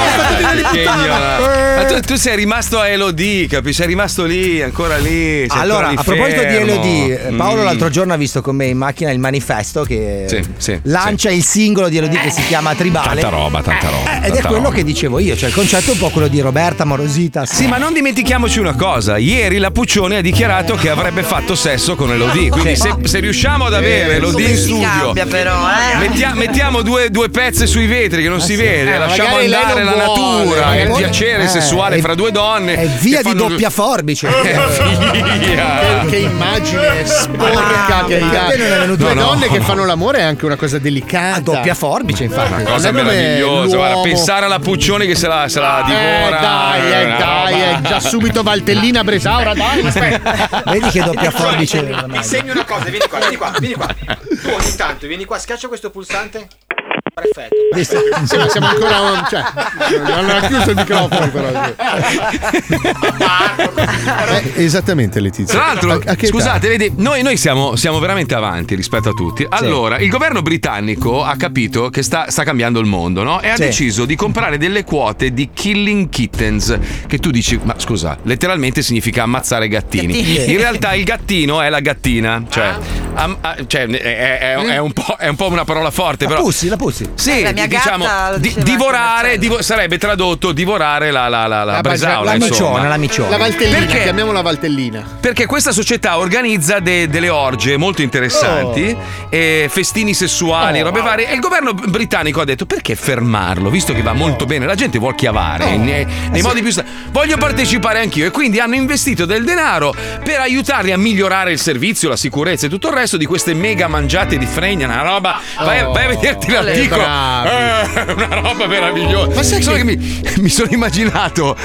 Che ignorante. Ma tu, tu sei rimasto a Elodie, capisci? Sei rimasto lì, ancora lì. Allora, ancora a proposito di. Elodie, eh, Paolo Mm. l'altro giorno ha visto con me in macchina il manifesto che Sì, sì, lancia il singolo di Elodie che si chiama Tribale. Tanta roba, tanta roba. Eh, ed è quello roba. che dicevo io, cioè il concetto è un po' quello di Roberta Morosita. Sì, ma non dimentichiamoci una cosa. Ieri la Puccione ha dichiarato che avrebbe fatto sesso con Elodie. Quindi se, se riusciamo ad avere Eh, Elodie come in studio, cambia però, eh? mettia- mettiamo due, due pezze sui vetri che non si vede, Eh, lasciamo andare la vuole, natura, magari il piacere Eh, sessuale è- fra due donne. È via che di doppia forbice. (laughs) Eh, via. Che, che immagine sporca che perché hai. non è venuto- Due No, no, donne che no. fanno l'amore è anche una cosa delicata. A doppia forbice, infatti. Una cosa meravigliosa, guarda, pensare alla Puccione che se la, se la Eh, divora. dai, eh, dai, eh, già subito Valtellina Bresaura, dai. (laughs) Vedi che doppia forbice. Ti segno una cosa, vieni qua, vieni qua, vieni qua. Tu ogni tanto vieni qua, schiaccia questo pulsante. Perfetto. Sì, ma siamo ancora. Cioè, non ha chiuso il microfono, però. Eh, esattamente, Letizia. Tra l'altro, A- a scusate, vedi, noi, noi siamo, siamo veramente avanti rispetto a tutti. Allora, il governo britannico ha capito che sta, sta cambiando il mondo, no? E ha Sì. deciso di comprare delle quote di Killing Kittens. Che tu dici, ma scusa, letteralmente significa ammazzare gattini. Gattini. In realtà il gattino è la gattina. Cioè, am- ah, cioè, è, è- è un po', è un po' una parola forte, La però. pussi, la pussi. Sì, la mia diciamo, di- divorare divo- sarebbe tradotto divorare la, la, la, la, La bresaola, La miciona, la miciona. La Valtellina, Perché? chiamiamola Valtellina. Perché questa società organizza de- delle orge molto interessanti, e festini sessuali, Oh. robe varie. E il governo britannico ha detto: perché fermarlo? Visto che va molto bene, la gente vuole chiavare Oh. nei, Eh nei modi più. sta- Voglio partecipare anch'io. E quindi hanno investito del denaro per aiutarli a migliorare il servizio, la sicurezza e tutto il resto di queste mega mangiate di fregna. Una roba. Vai, Oh. vai a vederti Ole, l'articolo. Eh, (laughs) una roba meravigliosa. Ma sai che- mi, (laughs) mi sono immaginato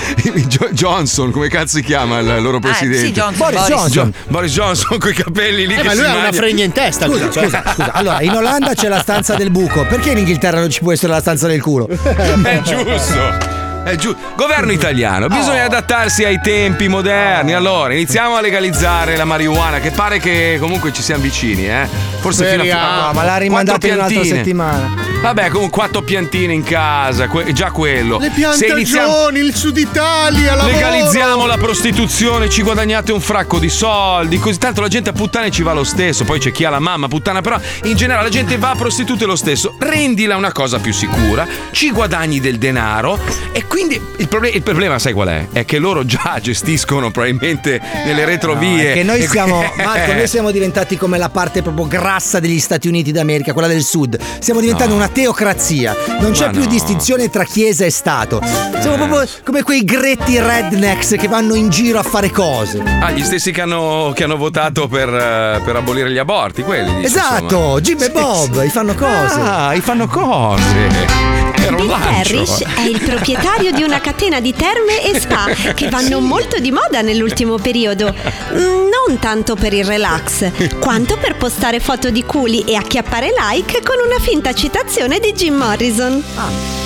Jo- Johnson, come cazzo si chiama il loro presidente? Ah, sì, Johnson, Boris Boris. Johnson. Jo- Boris Johnson con i capelli lì. Eh, che ma lui ha una fregna in testa. Scusa, cioè. scusa, scusa. Allora, in Olanda c'è la stanza del buco. Perché in Inghilterra non ci può essere la stanza del culo? (laughs) È giusto. È giusto. Governo italiano, bisogna adattarsi ai tempi moderni. Allora, iniziamo a legalizzare la marijuana, che pare che comunque ci siamo vicini, eh. Forse fino a Speriamo. No, ma l'ha rimandata in un'altra settimana. Vabbè, con quattro piantine in casa, que- già quello. Le Se iniziamo- piantagioni, il Sud Italia, lavoro. Legalizziamo la prostituzione, ci guadagnate un fracco di soldi, così tanto la gente a puttane ci va lo stesso, poi c'è chi ha la mamma puttana, però in generale la gente va a prostitute lo stesso. Rendila una cosa più sicura, ci guadagni del denaro e quindi il, proble- il problema sai qual è? È che loro già gestiscono probabilmente nelle retrovie. Che noi siamo, Marco, noi (laughs) siamo diventati come la parte proprio grassa degli Stati Uniti d'America, quella del sud. Stiamo diventando No. una teocrazia. Non c'è Ma più no. distinzione tra chiesa e Stato. Siamo proprio come quei gretti rednecks che vanno in giro a fare cose. Ah, gli stessi che hanno, che hanno votato per, eh, per abolire gli aborti, quelli. dici, Esatto, insomma. Jim e Bob, i fanno cose. Ah, i fanno cose. Bill. Parrish è il proprietario di una catena di terme e spa che vanno molto di moda nell'ultimo periodo. Mm, Non tanto per il relax, (laughs) quanto per postare foto di culi e acchiappare like con una finta citazione di Jim Morrison.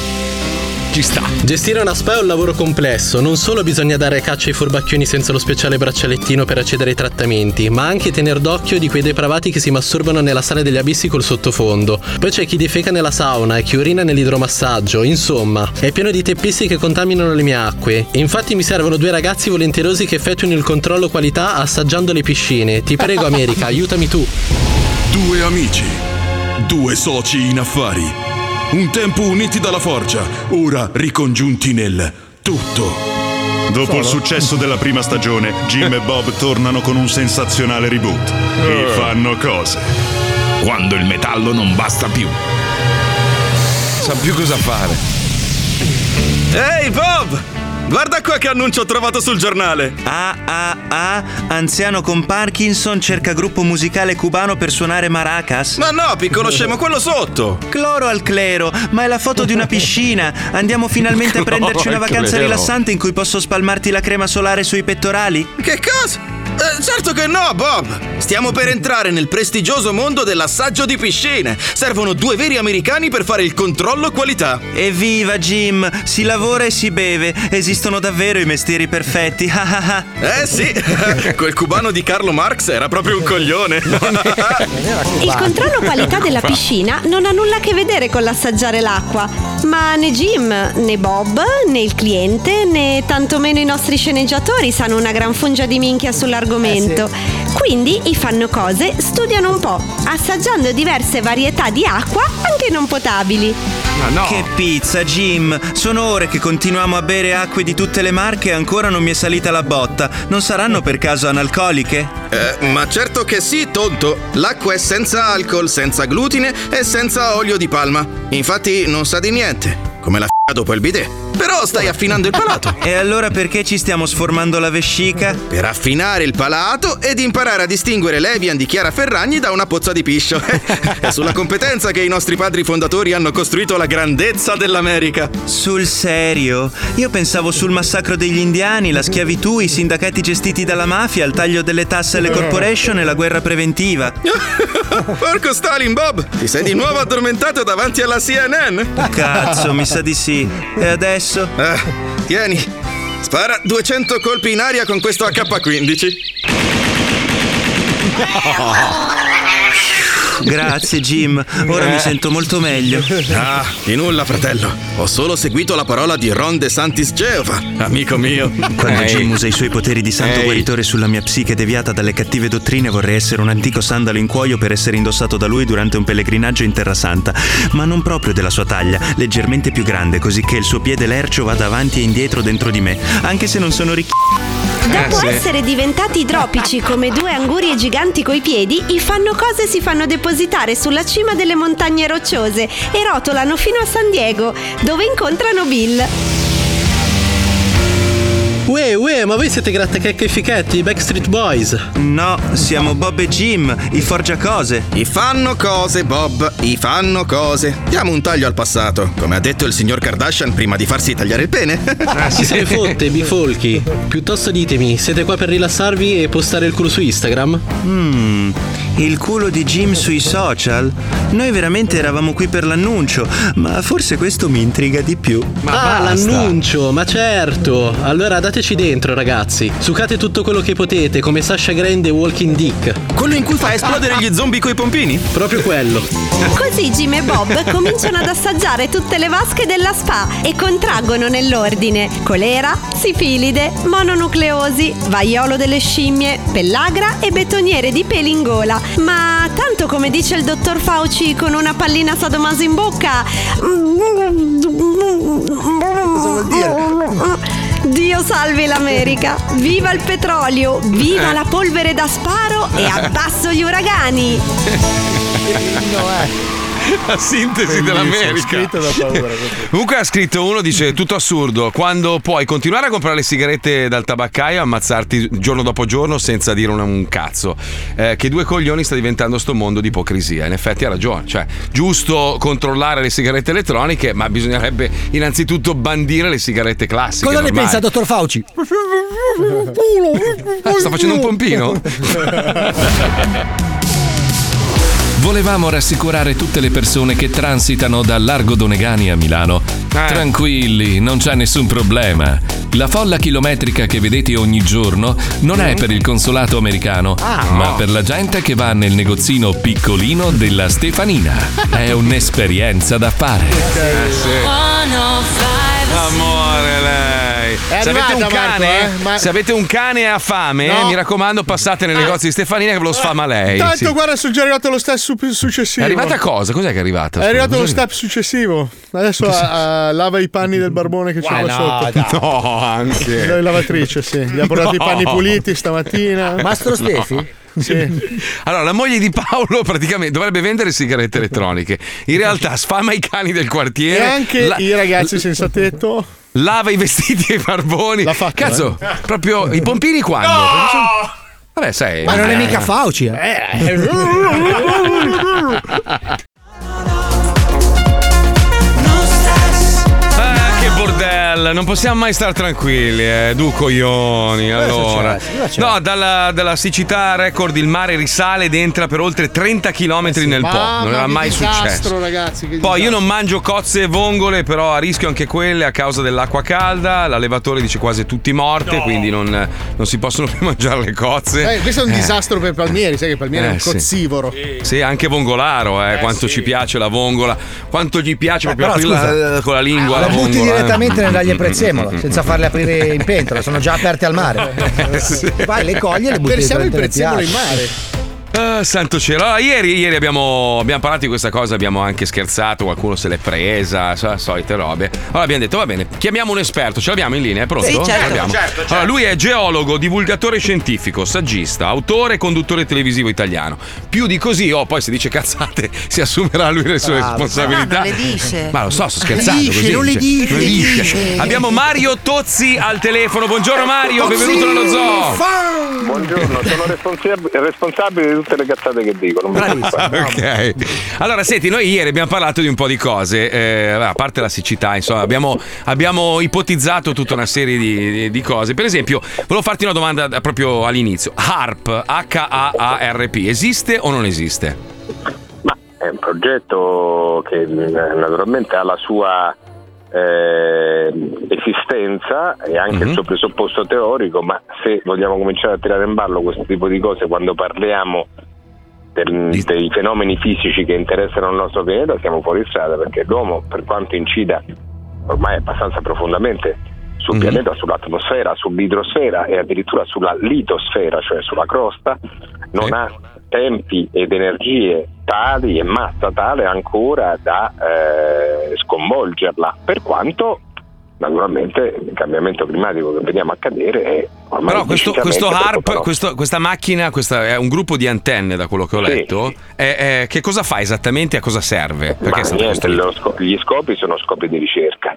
Ci sta. Gestire una spa è un lavoro complesso, non solo bisogna dare caccia ai furbacchioni senza lo speciale braccialettino per accedere ai trattamenti, ma anche tener d'occhio di quei depravati che si masturbano nella sala degli abissi col sottofondo. Poi c'è chi defeca nella sauna e chi urina nell'idromassaggio, insomma, è pieno di teppisti che contaminano le mie acque. Infatti mi servono due ragazzi volenterosi che effettuino il controllo qualità assaggiando le piscine. Ti prego America, aiutami tu. Due amici, due soci in affari. Un tempo uniti dalla forgia, ora ricongiunti nel tutto. Dopo il successo della prima stagione, Jim e Bob tornano con un sensazionale reboot. E fanno cose. Quando il metallo non basta più. Sa più cosa fare. Ehi Bob! Guarda qua che annuncio ho trovato sul giornale. Ah ah ah, anziano con Parkinson cerca gruppo musicale cubano per suonare maracas. Ma no, piccolo scemo, quello sotto. Cloro al clero, ma è la foto di una (laughs) piscina. Andiamo finalmente a prenderci una vacanza rilassante in cui posso spalmarti la crema solare sui pettorali? Che cosa? Eh, certo che no, Bob! Stiamo per entrare nel prestigioso mondo dell'assaggio di piscine. Servono due veri americani per fare il controllo qualità. Evviva Jim! Si lavora e si beve. Esistono davvero i mestieri perfetti. (laughs) eh sì! (laughs) Quel cubano di Carlo Marx era proprio un coglione. (laughs) Il controllo qualità della piscina non ha nulla a che vedere con l'assaggiare l'acqua, ma né Jim, né Bob, né il cliente, né tantomeno i nostri sceneggiatori sanno una gran fungia di minchia sull'argomento. Quindi i fanno cose studiano un po', assaggiando diverse varietà di acqua anche non potabili. Che pizza, Jim! Sono ore che continuiamo a bere acque di tutte le marche e ancora non mi è salita la botta. Non saranno per caso analcoliche? Eh, ma certo che sì, tonto. L'acqua è senza alcol, senza glutine e senza olio di palma. Infatti non sa di niente. Come la f***a dopo il bidet. Però stai affinando il palato. E allora perché ci stiamo sformando la vescica? Per affinare il palato ed imparare a distinguere l'Evian di Chiara Ferragni da una pozza di piscio. (laughs) è sulla competenza che i nostri padri fondatori hanno costruito la grandezza dell'America. Sul serio? Io pensavo sul massacro degli indiani, la schiavitù, i sindacati gestiti dalla mafia, il taglio delle tasse alle corporation e la guerra preventiva. (laughs) Porco Stalin, Bob! Ti sei di nuovo addormentato davanti alla CNN? Cazzo, mi sa di sì. E adesso? Eh, tieni. Spara 200 colpi in aria con questo AK-15. (laughs) (laughs) (laughs) Grazie Jim, ora mi sento molto meglio. Ah, di nulla, fratello. Ho solo seguito la parola di Ron De Santis Geova, amico mio. Quando Ehi. Jim usa i suoi poteri di santo Ehi. guaritore sulla mia psiche deviata dalle cattive dottrine, vorrei essere un antico sandalo in cuoio per essere indossato da lui durante un pellegrinaggio in Terra Santa, ma non proprio della sua taglia, leggermente più grande, così che il suo piede lercio vada avanti e indietro dentro di me, anche se non sono ricchi. Dopo essere diventati idropici come due angurie giganti coi piedi, i fanno cose si fanno depositare sulla cima delle montagne rocciose e rotolano fino a San Diego, dove incontrano Bill. Uè, uè, ma voi siete grattachecche e fichetti, i Backstreet Boys? No, siamo Bob e Jim, i forgiacose. I fanno cose, Bob, i fanno cose. Diamo un taglio al passato, come ha detto il signor Kardashian prima di farsi tagliare il pene. (laughs) Ah, se ne fotte, bifolchi. Piuttosto ditemi, siete qua per rilassarvi e postare il culo su Instagram? Mmm, il culo di Jim sui social? Noi veramente eravamo qui per l'annuncio, ma forse questo mi intriga di più. ah, l'annuncio, ma certo. Allora dateci dentro, ragazzi. Sucate tutto quello che potete, come Sasha Grande e Walking Dick. Quello in cui fa esplodere gli zombie coi pompini? Proprio quello. Così Jim e Bob cominciano ad assaggiare tutte le vasche della spa e contraggono nell'ordine colera, sifilide, mononucleosi, vaiolo delle scimmie, pellagra e betoniere di peli in gola. Ma tanto come dice il dottor Fauci con una pallina sadomaso in bocca. Cosa vuol dire? Dio salvi l'America! Viva il petrolio! Viva Eh. la polvere da sparo e abbasso gli uragani! (laughs) La sintesi Bellissimo, dell'America. scritto da paura. Comunque ha scritto uno, dice tutto assurdo, quando puoi continuare a comprare le sigarette dal tabaccaio e ammazzarti giorno dopo giorno senza dire un, un cazzo. Eh, che due coglioni sta diventando sto mondo di ipocrisia. In effetti ha ragione, cioè giusto controllare le sigarette elettroniche, ma bisognerebbe innanzitutto bandire le sigarette classiche. Cosa ne pensa, dottor Fauci? Sta facendo un pompino? (laughs) Volevamo rassicurare tutte le persone che transitano dal Largo Donegani a Milano. Tranquilli, non c'è nessun problema. La folla chilometrica che vedete ogni giorno non è per il consolato americano, ma per la gente che va nel negozino piccolino della Stefanina. (laughs) È un'esperienza da fare. Amore lei. È se avete un arrivata, Marco, cane, eh, ma- se avete un cane e ha fame, No. eh, mi raccomando, passate nel negozio di Stefanina che ve lo sfama lei. Tanto sì. guarda, sono già arrivato allo step su- successivo. È arrivata cosa? Cos'è che è arrivata? È arrivato Scusa, lo step successivo. Adesso a- a- lava i panni del barbone che c'è qua no, sotto. (laughs) no, anche. La lavatrice, sì. Gli ha portato i No. panni puliti stamattina. Mastro Stefi? Sì. Allora, la moglie di Paolo praticamente dovrebbe vendere sigarette (laughs) elettroniche. In realtà sfama i cani del E quartiere. anche la- i ragazzi senza tetto. Lava i vestiti e i barboni. Cazzo, eh. proprio i pompini quando? Perché sono- Vabbè, sai. Ma non è eh. mica Fauci, eh. (laughs) (laughs) Ah! Dal, non possiamo mai stare tranquilli, eh, du coglioni. Allora, no, dalla, dalla siccità record il mare risale ed entra per oltre 30 km nel Po. Non era mai disastro, successo. ragazzi. che Poi io non mangio cozze e vongole, però a rischio anche quelle a causa dell'acqua calda. L'allevatore dice quasi tutti morte, quindi non, non si possono (laughs) più mangiare le cozze. Eh, questo è un Eh. disastro per Palmieri, sai che Palmieri è Eh, un sì. cozzivoro. Sì, anche vongolaro, eh, quanto ci piace la vongola, quanto gli piace proprio però, aprirla, scusa, eh, con la lingua. La la butti vongola, eh. direttamente nell'aglio e prezzemolo, (laughs) senza farle aprire in pentola, sono già aperte al mare. (laughs) Vai, le cogli e le butti Versiamo il prezzemolo in mare. Ah, santo cielo. Allora, ieri, ieri abbiamo, abbiamo parlato di questa cosa, abbiamo anche scherzato, qualcuno se l'è presa, so- solite robe. Allora abbiamo detto, va bene, chiamiamo un esperto, ce l'abbiamo in linea, è pronto? Sì, certo. Certo, certo. Allora, lui è geologo, divulgatore scientifico, saggista, autore e conduttore televisivo italiano. Più di così, oh, poi se dice cazzate, (laughs) si assumerà lui le sue Bravo. responsabilità. No, non le dice. Ma lo so, sto Non le scherzando. dice, così, non le dice, non le dice. dice. Abbiamo Mario Tozzi al telefono. Buongiorno Mario, benvenuto nello zoo. Buongiorno, sono responsab- responsabile di tutte le cazzate che dico. Non mi preoccupare. ok. Allora, senti, noi ieri abbiamo parlato di un po' di cose, eh, a parte la siccità, insomma, abbiamo, abbiamo ipotizzato tutta una serie di, di- di cose. Per esempio, volevo farti una domanda da- proprio all'inizio. HARP, H-A-A-R-P, esiste o non esiste? È un progetto che eh, naturalmente ha la sua eh, esistenza e anche il suo presupposto teorico, ma se vogliamo cominciare a tirare in ballo questo tipo di cose quando parliamo del- dei fenomeni fisici che interessano il nostro pianeta siamo fuori strada perché l'uomo per quanto incida ormai abbastanza profondamente sul pianeta, sull'atmosfera, sull'idrosfera e addirittura sulla litosfera, cioè sulla crosta, non ha tempi ed energie tali e massa tale ancora da eh, sconvolgerla, per quanto naturalmente il cambiamento climatico che vediamo accadere è ormai Però questo, questo HARP, questo- questa macchina, questa è un gruppo di antenne da quello che ho Sì. letto. È- è- che cosa fa esattamente a cosa serve? Perché niente, costruito? lo sco- gli scopi sono scopi di ricerca.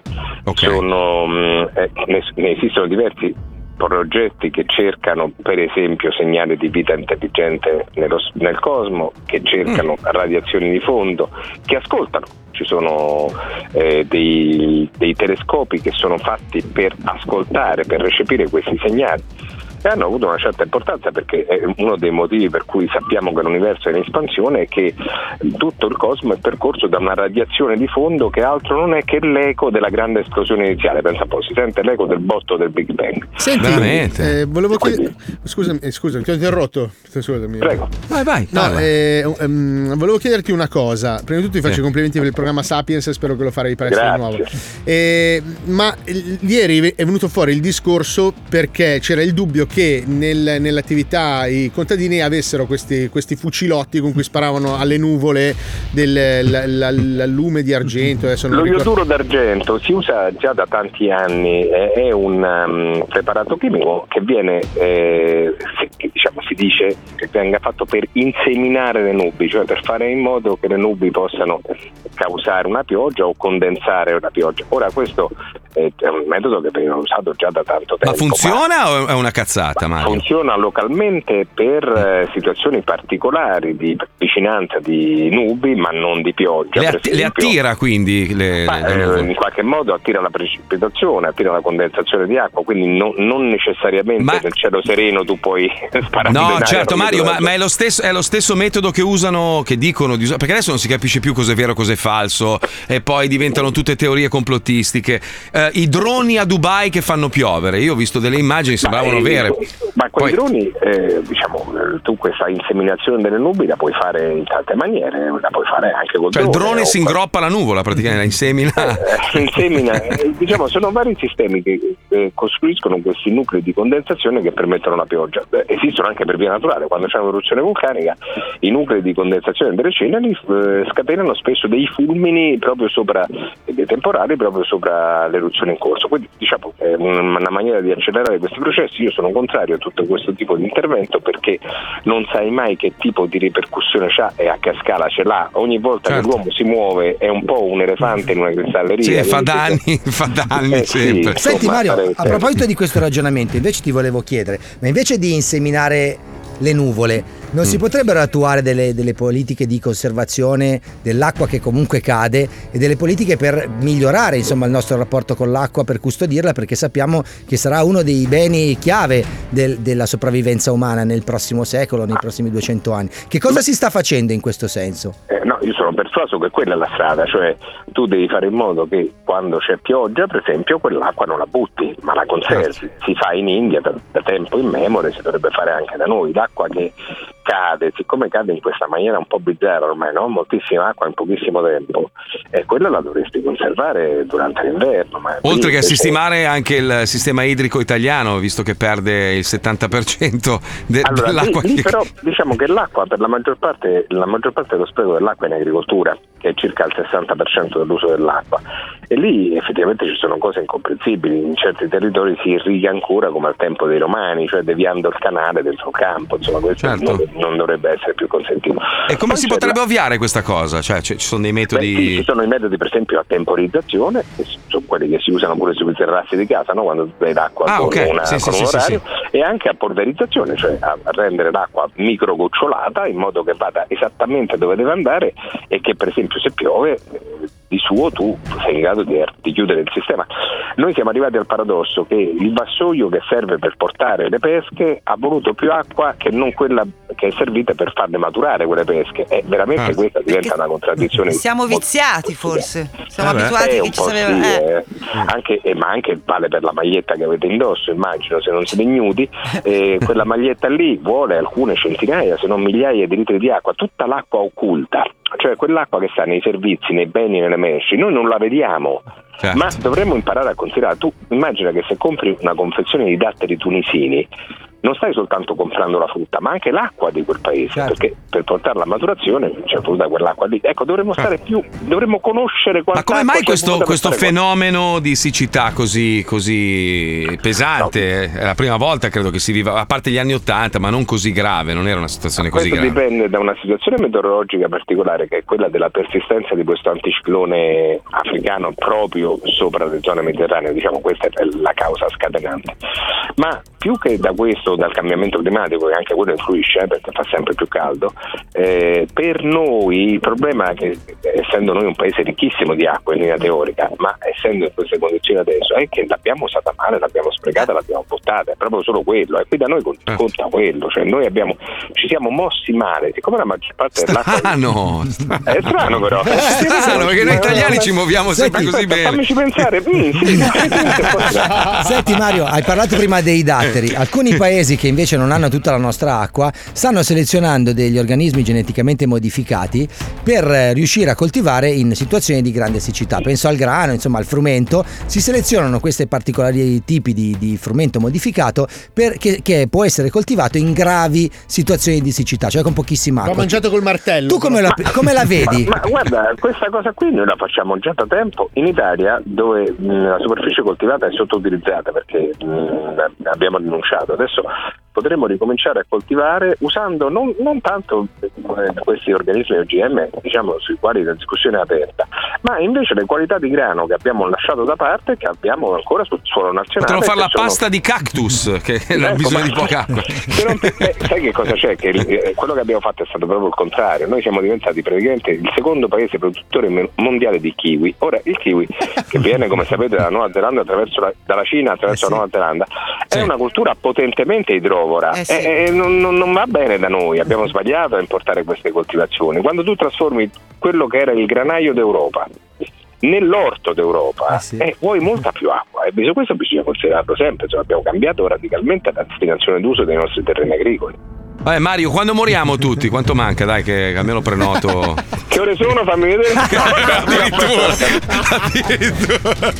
Sono, mh, eh, ne, ne esistono diversi progetti che cercano per esempio segnali di vita intelligente nello nel cosmo, che cercano radiazioni di fondo, che ascoltano. Ci sono eh, dei, dei telescopi che sono fatti per ascoltare, per recepire questi segnali e hanno avuto una certa importanza perché è uno dei motivi per cui sappiamo che l'universo è in espansione è che tutto il cosmo è percorso da una radiazione di fondo che altro non è che l'eco della grande esplosione iniziale. Pensa un po', si sente l'eco del botto del Big Bang. Senti, eh, volevo chiedere. Scusami, eh, scusami, ti ho interrotto. Scusami. Prego. Vai, vai. No, eh, ehm, volevo chiederti una cosa. Prima di tutto ti faccio Sì. i complimenti per il programma Sapiens, spero che lo farai presto di Grazie. nuovo. Eh, ma ieri è venuto fuori il discorso perché c'era il dubbio che nel- nell'attività i contadini avessero questi, questi fucilotti con cui sparavano alle nuvole del la- la- la lume di argento. Lo ricordo. ioduro d'argento si usa già da tanti anni, è, un um, preparato chimico che viene, eh, si, diciamo, si dice che venga fatto per inseminare le nubi, cioè per fare in modo che le nubi possano causare una pioggia o condensare una pioggia. Ora questo è un metodo che viene usato già da tanto tempo. Ma funziona o è una cazzata, Mario? Funziona localmente per eh, situazioni particolari di vicinanza di nubi, ma non di pioggia. Le, att- le attira quindi le, Ma, le eh, in qualche modo attira la precipitazione, attira la condensazione di acqua, quindi non, non necessariamente nel cielo sereno tu puoi (laughs) sparare. No, certo, Mario, ma, ma è, lo stesso, è lo stesso metodo che usano, che dicono di usare, perché adesso non si capisce più cosa è vero e cosa è falso, e poi diventano tutte teorie complottistiche. Eh, I droni a Dubai che fanno piovere, io ho visto delle immagini, sembravano vere. Ma quei Poi- droni, eh, diciamo, eh, tu questa inseminazione delle nubi la puoi fare in tante maniere, la puoi fare anche col Cioè il drone. drone o si ingroppa la nuvola, praticamente la insemina. Eh, insemina, (laughs) eh, diciamo, sono vari sistemi che eh, costruiscono questi nuclei di condensazione che permettono la pioggia. Esistono anche per via naturale, quando c'è un'eruzione vulcanica, i nuclei di condensazione delle ceneri scatenano spesso dei fulmini proprio sopra dei temporali proprio sopra l'eruzione in corso. Quindi diciamo è un- una maniera di accelerare questi processi. Io sono contrario a tutto questo tipo di intervento perché non sai mai che tipo di ripercussione c'ha e a che scala ce l'ha. Ogni volta che l'uomo si muove è un po' un elefante in una cristalleria. Sì, fa danni, (laughs) fa danni Eh, sì, sempre. Senti Insomma, Mario, a proposito di questo ragionamento, invece ti volevo chiedere, ma invece di inseminare le nuvole, Non si potrebbero attuare delle, delle politiche di conservazione dell'acqua che comunque cade e delle politiche per migliorare insomma, il nostro rapporto con l'acqua, per custodirla, perché sappiamo che sarà uno dei beni chiave del- della sopravvivenza umana nel prossimo secolo, nei prossimi 200 anni. Che cosa si sta facendo in questo senso? Eh, no, io sono persuaso che quella è la strada, cioè tu devi fare in modo che quando c'è pioggia, per esempio, quell'acqua non la butti, ma la conservi. Si fa in India da, da tempo in memoria, si dovrebbe fare anche da noi. L'acqua che cade, siccome cade in questa maniera un po' bizzarra ormai, no? moltissima acqua in pochissimo tempo, e quella la dovresti conservare durante l'inverno. Oltre che a sistemare anche il sistema idrico italiano, visto che perde il 70% de- Allora, lì, dell'acqua lì che... però diciamo che l'acqua per la maggior parte la maggior parte dello spreco dell'acqua è in agricoltura, che è circa il 60% dell'uso dell'acqua. E lì effettivamente ci sono cose incomprensibili, in certi territori si irriga ancora come al tempo dei romani, cioè deviando il canale dentro il campo, insomma questo Certo. non, non dovrebbe essere più consentito. E come Poi si potrebbe la- ovviare questa cosa? Cioè, ci sono dei metodi... Beh, sì, ci sono i metodi per esempio a temporizzazione, che sono quelli che si usano pure sui terrazzi di casa, no? quando dai l'acqua Ah, con, ok. una- Sì, con sì, un orario, e anche a polverizzazione, cioè a a rendere l'acqua micro gocciolata in modo che vada esattamente dove deve andare e che per esempio se piove eh, di suo tu sei in grado di, di chiudere il sistema. Noi siamo arrivati al paradosso che il vassoio che serve per portare le pesche ha voluto più acqua che non quella che è servita per farle maturare quelle pesche e veramente Ah. questa diventa una contraddizione. Siamo viziati forse. Siamo beh. abituati che ci sapeva. sì, eh. eh. Anche- eh, ma anche vale per la maglietta che avete indosso, immagino, se non siete ignudi, eh, (laughs) quella maglietta lì vuole alcune centinaia, se non migliaia di litri di acqua, tutta l'acqua occulta, cioè quell'acqua che sta nei servizi, nei beni, nelle merci, noi non la vediamo. Certo. Ma dovremmo imparare a considerare. Tu immagina che se compri una confezione di datteri tunisini, non stai soltanto comprando la frutta, ma anche l'acqua di quel paese, Certo. perché per portarla a maturazione c'è voluta quell'acqua lì. Ecco, dovremmo stare più, dovremmo conoscere Ma come mai questo, questo fenomeno di siccità così, così pesante? È la prima volta credo che si viva, a parte gli anni Ottanta, ma non così grave, non era una situazione così Questo grave. dipende da una situazione meteorologica particolare che è quella della persistenza di questo anticiclone africano proprio sopra le zone mediterranee, diciamo questa è la causa scatenante. Ma più che da questo, dal cambiamento climatico, che anche quello influisce eh, perché fa sempre più caldo, eh, per noi il problema è che essendo noi un paese ricchissimo di acqua in linea teorica, ma essendo in queste condizioni adesso, è che l'abbiamo usata male, l'abbiamo sprecata, l'abbiamo buttata, è proprio solo quello. E qui da noi cont- conta quello, cioè noi abbiamo, ci siamo mossi male, siccome la maggior parte dell'acqua Strano! è strano però. È strano, perché noi italiani ci muoviamo sempre così Aspetta, bene. Fammici pensare. Mm, sì, Senti Mario, hai parlato prima dei datteri. Alcuni (laughs) paesi che invece non hanno tutta la nostra acqua stanno selezionando degli organismi geneticamente modificati per eh, riuscire a coltivare in situazioni di grande siccità. Penso al grano, insomma al frumento. Si selezionano questi particolari tipi di, di frumento modificato per- che, che può essere coltivato in gravi situazioni di siccità, cioè con pochissima L'ho acqua. mangiato col martello. Tu come la, come la vedi? Ma, ma guarda, questa cosa qui noi la facciamo già da tempo in Italia dove mh, la superficie coltivata è sottoutilizzata perché mh, abbiamo rinunciato. Adesso potremmo ricominciare a coltivare usando non, non tanto eh, questi organismi OGM diciamo, sui quali la discussione è aperta, ma invece le qualità di grano che abbiamo lasciato da parte e che abbiamo ancora sul suolo nazionale. Potremmo fare la sono- pasta di cactus, che ha Ecco, bisogno di poca acqua. (laughs) Non- eh, sai che cosa c'è? Che eh, quello che abbiamo fatto è stato proprio il contrario. Noi siamo diventati praticamente il secondo paese produttore mondiale di kiwi. Ora, il kiwi, che viene come sapete dalla Nuova Zelanda attraverso la, dalla Cina attraverso la Nuova Zelanda, è una cultura potentemente idrovora Eh sì. e, e non, non- non va bene da noi. Abbiamo sbagliato a importare queste coltivazioni. Quando tu trasformi quello che era il granaio d'Europa nell'orto d'Europa eh, vuoi molta più acqua e questo bisogna considerarlo sempre insomma, abbiamo cambiato radicalmente la destinazione d'uso dei nostri terreni agricoli Vabbè, Mario, quando moriamo tutti? Quanto manca? Dai, che almeno prenoto. (laughs) che ore sono fammi vedere (laughs)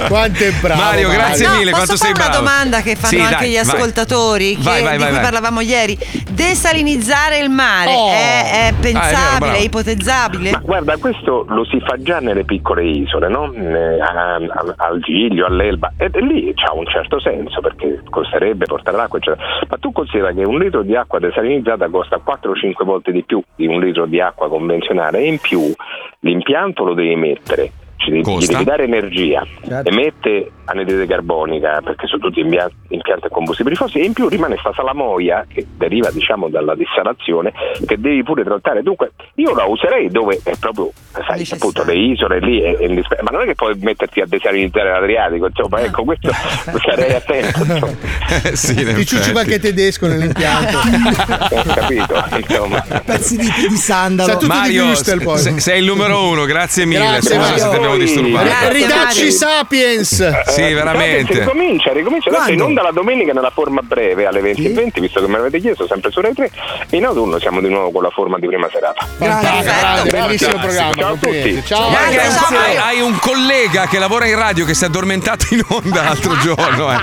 Quanto è bravo. Mario, grazie No, mille. posso Quanto fare sei una bravo. domanda che fanno Sì, anche dai, gli vai. ascoltatori che- Vai, vai, di vai, cui vai. parlavamo ieri. Desalinizzare il mare Oh. è, è pensabile, bravo. è ipotizzabile? Ma guarda, questo lo si fa già nelle piccole isole, no? Eh, a- a- al Giglio, all'Elba, e, e lì c'ha un certo senso perché costerebbe portare l'acqua, eccetera. Ma tu considera che un litro di acqua desalinizzata costa 4 o 5 volte di più di un litro di acqua convenzionale e in più l'impianto lo devi mettere. Ci devi, devi dare energia, Certo. emette anidride carbonica perché sono tutti impianti a combustibili fossili e in più rimane sta salamoia che deriva diciamo dalla dissalazione che devi pure trattare. Dunque io la userei dove è proprio, sai, appunto le isole lì, è- è ma non è che puoi metterti a desalinizzare l'Adriatico, insomma, ecco, questo (laughs) sarei attento. (laughs) sì, Ti ciucci qualche tedesco nell'impianto. (laughs) Ho capito, insomma. Pezzi di, di sandalo. Mario, sei il numero uno, grazie mille. Grazie, Mario. Abbiamo disturbato. Ridacci Sapiens. Sì, Eh, veramente. Sapiens Ricomincia, ricomincia adesso in onda la domenica nella forma breve alle 20.20, visto che me l'avete chiesto, sempre su Rai 3. In autunno siamo di nuovo con la forma di prima serata. Grande, bellissimo programma. Ciao a tutti. Ciao. Grazie. hai- hai un collega che lavora in radio che si è addormentato in onda l'altro giorno. eh.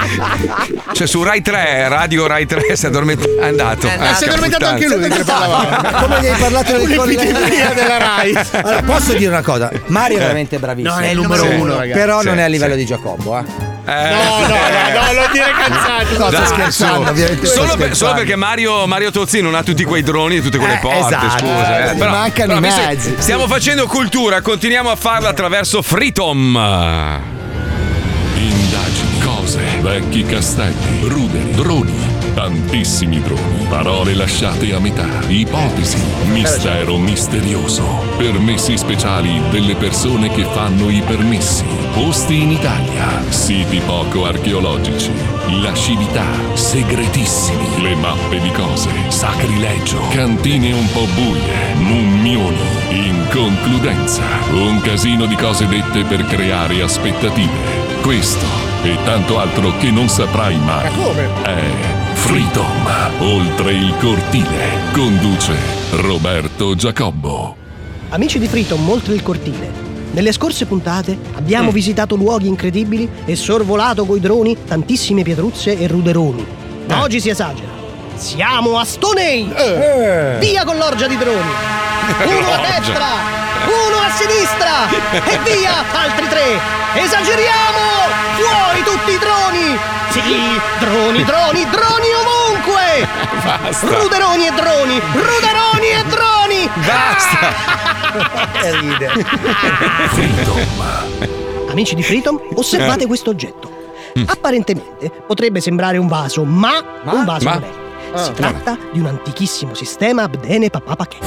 Cioè su Rai 3, radio Rai 3, si è addormentato. È andato. Eh, si è addormentato anche lui mentre parlavamo. Come gli hai parlato del Un'epidemia della Rai. Allora, posso dire una cosa? Mario è veramente bravissimo. No, è il numero uno, ragazzi. Però Sì, non è a livello sì. di Giacobbo, eh. (laughs) No, no, no, no, non dire cazzate. No, sto scherzando, ovviamente Solo, per- solo perché Mario, Mario Tozzi non ha tutti quei droni e tutte quelle Eh, porte. esatto, scusa, eh, gli mancano i visto che mezzi. Stiamo facendo cultura, continuiamo a farla attraverso Freetom. Vecchi castelli, ruderi, droni, tantissimi droni, parole lasciate a metà, ipotesi, mistero misterioso, permessi speciali delle persone che fanno i permessi, posti in Italia, siti poco archeologici, lascività, segretissimi, le mappe di cose, sacrilegio, cantine un po' buie, mummioni. In concludenza, un casino di cose dette per creare aspettative. Questo e tanto altro che non saprai mai. È Freedom, oltre il cortile. Conduce Roberto Giacobbo. Amici di Freedom, oltre il cortile. Nelle scorse puntate abbiamo visitato luoghi incredibili e sorvolato coi droni tantissime pietruzze e ruderoni. Ma oggi si esagera. Siamo a Stonehenge! Via con l'orgia di droni! (laughs) Uno a destra! Uno a sinistra! E via! Altri tre! Esageriamo! Fuori tutti i droni! Sì! Droni, droni, droni ovunque! Basta. Ruderoni e droni! Ruderoni e droni! Basta! (laughs) ride. Amici di Freedom, osservate questo oggetto. Apparentemente potrebbe sembrare un vaso, ma, un vaso Ma? non è. Si tratta di un antichissimo sistema Abdene Papapacche.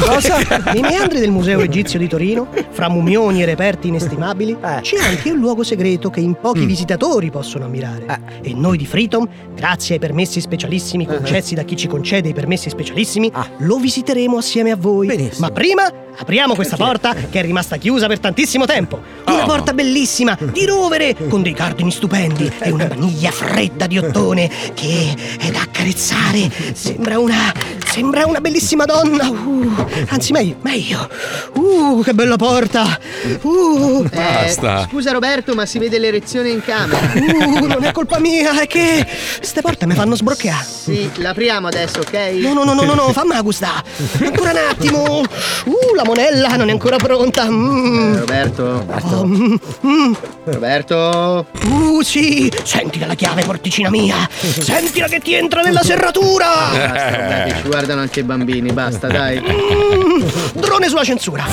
Cosa? Nei meandri del Museo Egizio di Torino, fra mumioni e reperti inestimabili, c'è anche un luogo segreto che in pochi visitatori possono ammirare. E noi di Freedom, grazie ai permessi specialissimi concessi da chi ci concede i permessi specialissimi, lo visiteremo assieme a voi. Ma prima apriamo questa porta che è rimasta chiusa per tantissimo tempo. Una porta bellissima, di rovere, con dei cardini stupendi (laughs) e una maniglia fredda di ottone che è da accarezzare. Sembra una. sembra una bellissima donna. Uh, anzi, meglio, meglio. Uh, che bella porta. Uh, Basta. Scusa Roberto, ma si vede l'erezione in camera. Uh, non è colpa mia, è che. Ste porte mi fanno sbrocchiare. Sì, l'apriamo adesso, ok? No, no, no, no, no, no, fammi gustare. Ancora un attimo. Uh, la monella non è ancora pronta. Mm. Roberto. Oh, mm, mm. Roberto. Uh, sì! Sentila la chiave, porticina mia! Sentila che ti entra nella serratura! Basta, Roberto, ci guardano anche i bambini, basta, dai. Mm, drone sulla censura!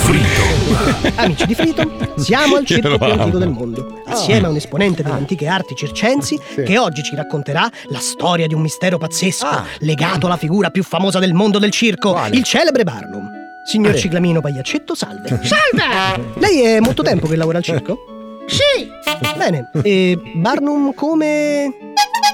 Amici di Freedom, siamo al circo più antico del mondo, assieme a un esponente delle antiche arti circensi che oggi ci racconterà la storia di un mistero pazzesco legato alla figura più famosa del mondo del circo, il celebre Barnum. Signor Ah. Ciclamino Pagliaccetto, salve. (laughs) Salve! Lei è molto tempo che lavora al circo? Sì! Bene, e Barnum come...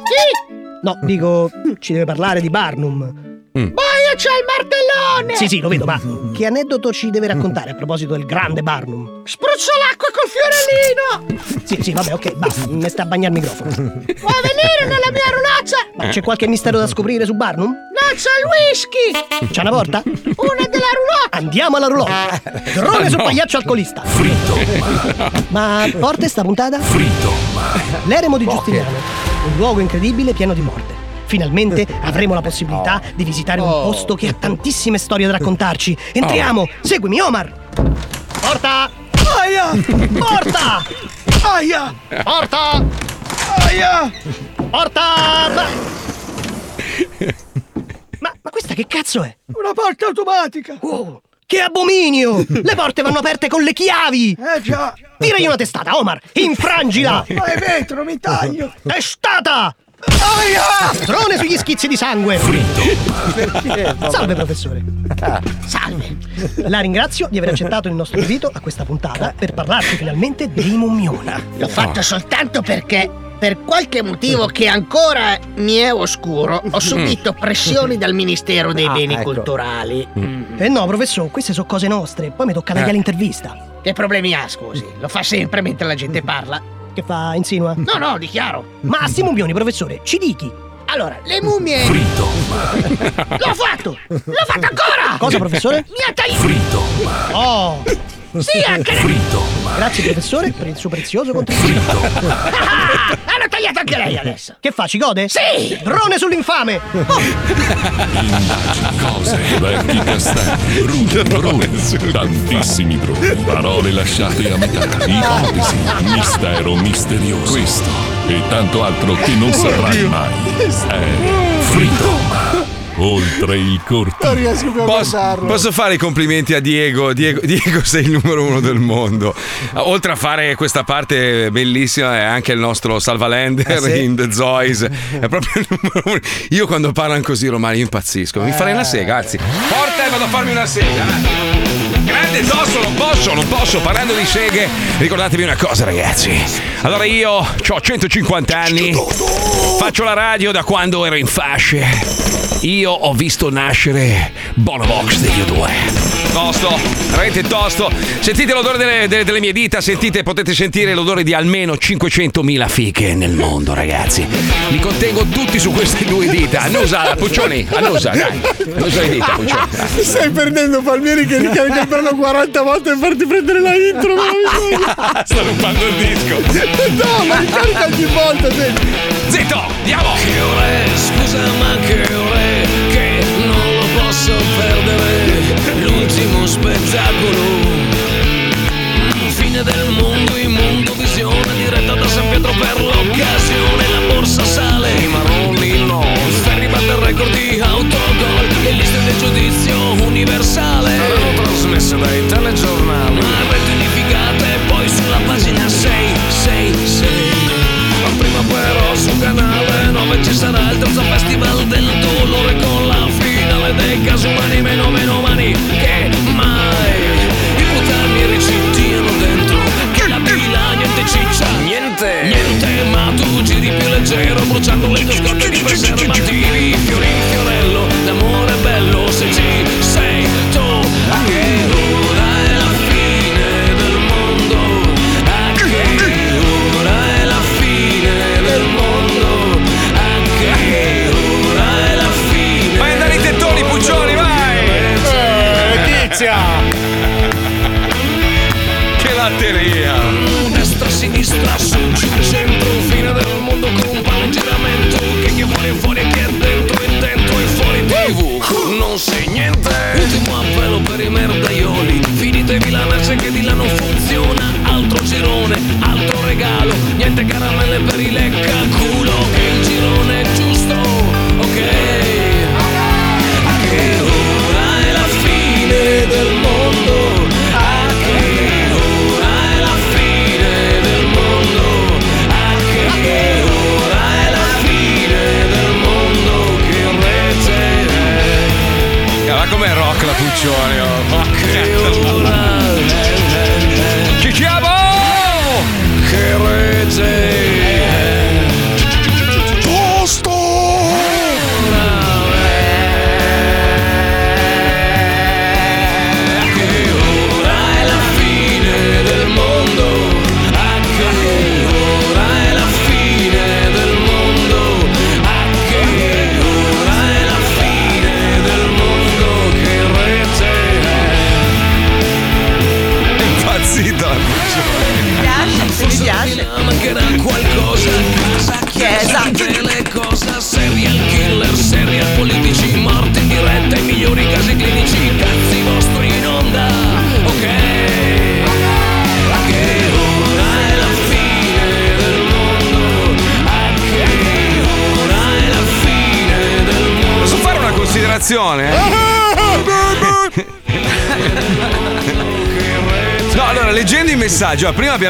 Chi? No, dico, ci deve parlare di Barnum. Poi c'è il martellone! Sì, sì, lo vedo, ma che aneddoto ci deve raccontare a proposito del grande Barnum? Spruzzo l'acqua col fiorellino! Sì, sì, vabbè, ok, basta, mi sta a bagnare il microfono. Vuoi venire nella mia rulaccia? Ma c'è qualche mistero da scoprire su Barnum? No, c'è il whisky! C'è una porta? Una della roulotte! Andiamo alla roulotte! Drone sul pagliaccio alcolista! Ma porte sta puntata? L'eremo di Giustiniano, un luogo incredibile pieno di morte. Finalmente avremo la possibilità di visitare un posto che ha tantissime storie da raccontarci. Entriamo! Seguimi, Omar! Porta! Aia! Porta! Aia! Porta! Aia! Porta! Ma... Ma, ma questa che cazzo è? Una porta automatica! Oh, Che abominio! Le porte vanno aperte con le chiavi! Eh già. Tiragli una testata, Omar! Infrangila! Ma è vetro, mi taglio. Testata! Strone sugli schizzi di sangue! Salve professore! Salve! La ringrazio di aver accettato il nostro invito a questa puntata per parlarci finalmente dei mummioni. L'ho fatto soltanto perché, per qualche motivo che ancora mi è oscuro, ho subito pressioni dal Ministero dei Ah, Beni ecco. Culturali. Eh no, professore, queste sono cose nostre, poi mi tocca dargli Eh. l'intervista. Che problemi ha, scusi? Lo fa sempre mentre la gente (laughs) parla. Che fa, insinua? No, no, dichiaro. Ma sti mummioni, professore, ci dichi. Allora, le mummie. L'ho fatto! L'ho fatto ancora! Cosa, professore? Mi ha tagliato! Oh! Sì, anche lei! Grazie professore per il suo prezioso contributo. Hanno (laughs) tagliato anche lei adesso! Che fa, ci gode? Sì! Drone sull'infame! Indagini, cose, vecchi castelli, brutti droni, tantissimi droni, parole lasciate a metà, ipotesi, mistero misterioso. Questo e tanto altro che non saprai mai. È Freedom. Oltre il cortile. Non riesco più a Posso, posso fare i complimenti a Diego. Diego. Diego, sei il numero uno del mondo. Oltre a fare questa parte bellissima, è anche il nostro Salvalender Eh, sì. in The Zoys. È proprio il numero uno. Io quando parlano così romani impazzisco. Mi farei una sega, anzi. Porta e vado a farmi una sega. Grande tosto, non posso, non posso. Parlando di seghe, ricordatevi una cosa, ragazzi. Allora io ho 150 anni, faccio la radio da quando ero in fasce. Io ho visto nascere Bonovox degli O2. Tosto, veramente tosto. Sentite l'odore delle, delle- delle mie dita, sentite, potete sentire l'odore di almeno 500.000 fiche nel mondo, ragazzi. Li contengo tutti su queste due dita. Annusa, Puccioni, annusa, dai. Annusa le dita, Puccioni. dai. Stai perdendo Palmieri che ricarica il (laughs) brano 40 volte per farti prendere la intro, ma (laughs) Sto rubando il disco. No, ma ricarica ogni volta, senti. Zitto, andiamo! Che ore, scusa ma che ore, che non lo posso perdere, l'ultimo spettacolo. Fine del mondo, immondo, visione, diretta da San Pietro per l'occasione,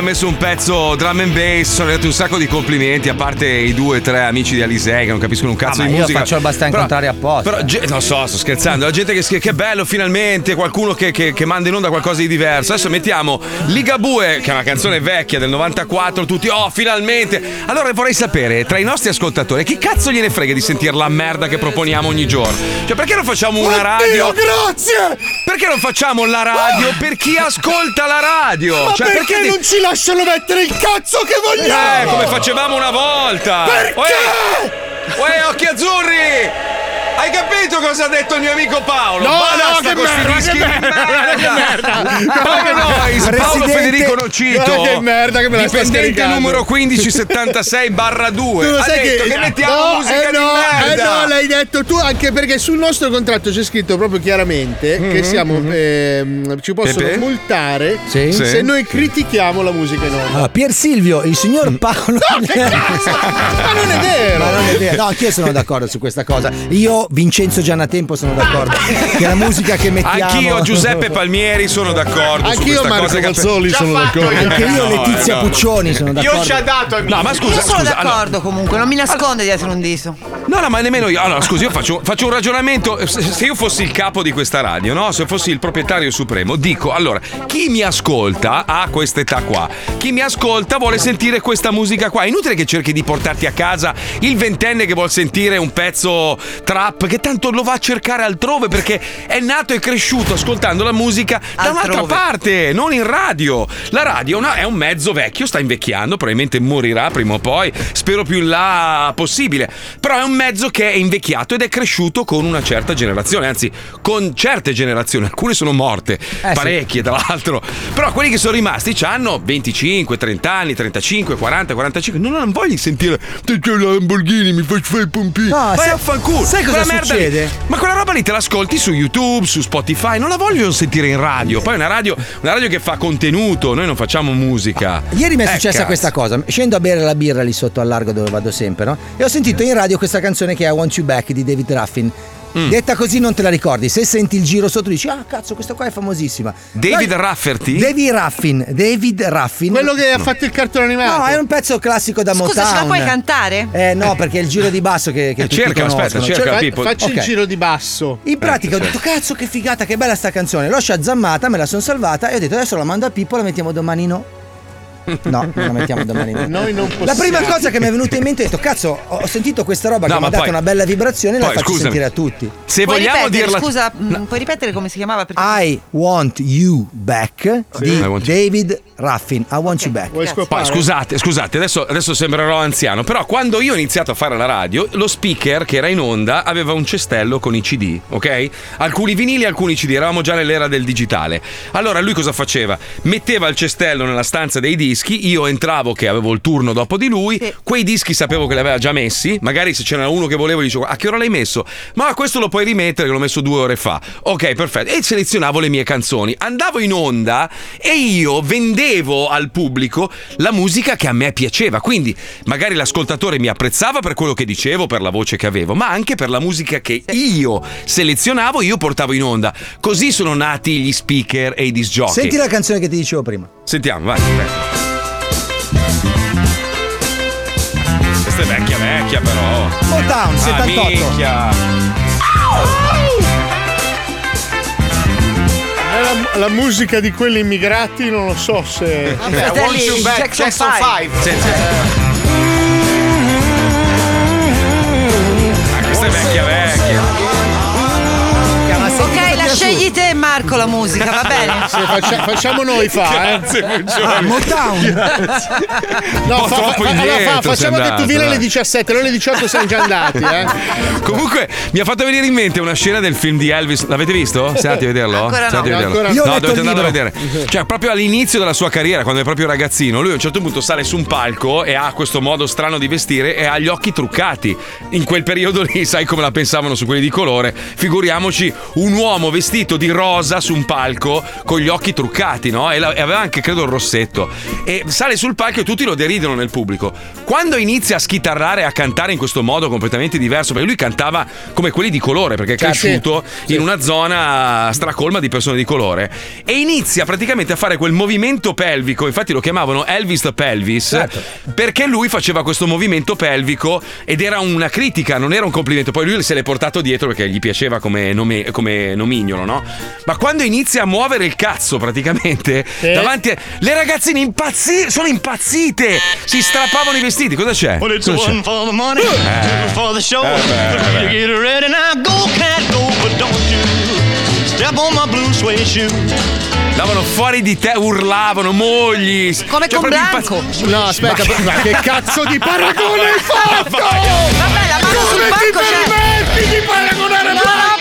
messo un pezzo drum and bass, sono arrivati un sacco di complimenti, a parte i due o tre amici di Alisei che non capiscono un cazzo Ah, ma di io musica. faccio il basta Però- incontrare apposta. Però, ge- non so, sto scherzando. La gente che scrive che bello, finalmente, qualcuno che, che- che manda in onda qualcosa di diverso. Adesso mettiamo Ligabue, che è una canzone vecchia del 94, tutti, oh, finalmente. Allora vorrei sapere, tra i nostri ascoltatori, chi cazzo gliene frega di sentire la merda che proponiamo ogni giorno? Cioè, perché non facciamo una radio? grazie! Perché non facciamo la radio per chi ascolta la radio? Ma Cioè, perché, di- non ci lasciano mettere il cazzo che vogliamo? Eh, come facevamo una volta! Perché? Uè, uè, occhi azzurri! Hai capito cosa ha detto il mio amico Paolo? No, Basta no, che merda, dischi che merda, che merda. Come no? Presidente- Paolo Federico Nocito. Guarda che merda che me la Dipendente numero 1576 barra 2. Tu lo ha sai detto che, che, mettiamo no, musica eh di no, merda. Eh no, l'hai detto tu anche perché sul nostro contratto c'è scritto proprio chiaramente che Mhm, siamo ehm, ci possono Pepe? multare Sì. se Sì. noi critichiamo la musica in onda. Allora, Pier Silvio, il signor Paolo. Ma non è vero! Ma non è vero. No, anch'io sono d'accordo su questa cosa. Io, Vincenzo Giannatempo, sono d'accordo. che la musica che mettiamo. Anch'io, Giuseppe Palmieri, sono d'accordo Anch'io, Marco Già sono d'accordo. io. Anche io, No, Letizia no. Puccioni, sono d'accordo. Io ci ha dato No, ma scusa, Io sono scusa, d'accordo allora- comunque, non mi nasconde dietro un dito. No, no, ma nemmeno io. Allora, scusi, io faccio, faccio un ragionamento. Se se io fossi il capo di questa radio, no? Se fossi il proprietario supremo, dico: allora, chi mi ascolta ha questa età qua. Chi mi ascolta vuole sentire questa musica qua. È inutile che cerchi di portarti a casa il ventenne che vuol sentire un pezzo trap, che tanto lo va a cercare altrove perché è nato e cresciuto ascoltando la musica da un'altra Altrove. parte, non in radio. La radio è un mezzo vecchio, sta invecchiando, probabilmente morirà prima o poi, spero più in là possibile. Però è un mezzo che è invecchiato ed è cresciuto con una certa generazione, anzi con certe generazioni, alcune sono morte, parecchie tra l'altro. Però quelli che sono rimasti hanno 25, 30 anni, 35, 40, 45. Non, non voglio sentire te c'è la Lamborghini, mi fai fare i pompini. No, Vai sai- a fanculo. sai cosa merda succede? ma quella roba lì te l'ascolti su YouTube, su Spotify, non la voglio sentire in radio. Poi è una radio, una radio che fa contenuto, noi non facciamo musica. Ieri mi è Eh, successa cazzo. questa cosa. Scendo a bere la birra lì sotto al largo dove vado sempre, no? E ho sentito in radio questa canzone che è I Want You Back di David Ruffin. Mm. Detta così non te la ricordi. Se senti il giro sotto dici, ah cazzo, questa qua è famosissima. David Noi- Rafferty? David Ruffin. David Ruffin. Quello che ha fatto il cartone animato. No, è un pezzo classico da Scusa, Motown. ce la puoi cantare? Eh no, perché è il giro di basso che, che Eh, tutti cerca, aspetta, cerca, Cioè, Pippo. Facci il Ok. giro di basso. In pratica ho Ecco, detto cazzo che figata, che bella sta canzone. L'ho sciazzammata, me la sono salvata e ho detto adesso la mando a Pippo, la mettiamo domani no. No, non la mettiamo domani no. Noi non La prima possiamo. cosa che mi è venuta in mente è detto cazzo, ho sentito questa roba No, che mi ha dato poi- una bella vibrazione e la faccio scusami. sentire a tutti. Se Puoi vogliamo dirla scusa, mm, puoi ripetere come si chiamava? Perché... I want you back di I want David Ruffin. I want you back. Vuoi Poi scusate, scusate, adesso, adesso sembrerò anziano, però quando io ho iniziato a fare la radio, lo speaker che era in onda aveva un cestello con i CD, ok? Alcuni vinili, alcuni CD, eravamo già nell'era del digitale. Allora lui cosa faceva? Metteva il cestello nella stanza dei dischi, io entravo che avevo il turno dopo di lui, quei dischi sapevo che li aveva già messi, magari se c'era uno che volevo gli dicevo a che ora l'hai messo? Ma questo lo puoi rimettere che l'ho messo due ore fa. Ok, perfetto. E selezionavo le mie canzoni. Andavo in onda e io vendevo al pubblico la musica che a me piaceva. Quindi magari l'ascoltatore mi apprezzava per quello che dicevo, per la voce che avevo, ma anche per la musica che io selezionavo, io portavo in onda. Così sono nati gli speaker e i disc jockey. Senti la canzone che ti dicevo prima. Sentiamo, vai. vai. Questa è vecchia, vecchia però. Motown, Ah, 78. minchia. È la, la musica di quelli immigrati non lo so se. Vabbè, I want you back, Jackson 5. Sì, sì. Ah, questa è vecchia, vecchia. Ok, la scegli te Marco la musica, va bene? (laughs) Se faccia- facciamo noi fa, eh. Grazie, Ah, Puccioni. Motown. No, fa- troppo fa- allora indietro fa- facciamo che tu vieni alle dai. 17, noi alle 18 siamo già andati, eh. (laughs) Comunque mi ha fatto venire in mente una scena del film di Elvis. L'avete visto? (laughs) Siete andati a vederlo? Ancora no. Siete andati a vederlo? Ancora no. Io ho no, letto dovete il andare a libro. vedere. Cioè, proprio all'inizio della sua carriera, quando è proprio ragazzino, lui a un certo punto sale su un palco e ha questo modo strano di vestire e ha gli occhi truccati. In quel periodo lì, sai come la pensavano su quelli di colore? Figuriamoci un uomo vestito di rosa su un palco con gli occhi truccati, no? E, la- e aveva anche, credo, il rossetto. E sale sul palco e tutti lo deridono nel pubblico. Quando inizia a schitarrare e a cantare in questo modo completamente diverso, perché lui cantava come quelli di colore, perché è cresciuto sì. in una zona stracolma di persone di colore. E inizia praticamente a fare quel movimento pelvico, infatti lo chiamavano Elvis the Pelvis, Certo. perché lui faceva questo movimento pelvico ed era una critica, non era un complimento. Poi lui se l'è portato dietro perché gli piaceva come, nome- come nomignolo, no? Ma quando inizia a muovere il cazzo praticamente davanti a... Le ragazzine impazzi- sono impazzite! Si strappavano i vestiti, cosa c'è? Well, it's Cosa c'è? one for the money, Eh. two for the show. Eh, beh, beh. Get ready now, go cat go, but don't you step on my blue suede shoe. Davano fuori di te, urlavano, mogli. Come Cioè, con Blanco. impazz- No, aspetta, ma che cazzo di paragone hai (laughs) fatto? Vabbè, la mano sul Come ti palco c'è. permetti di paragonare No, Blanco?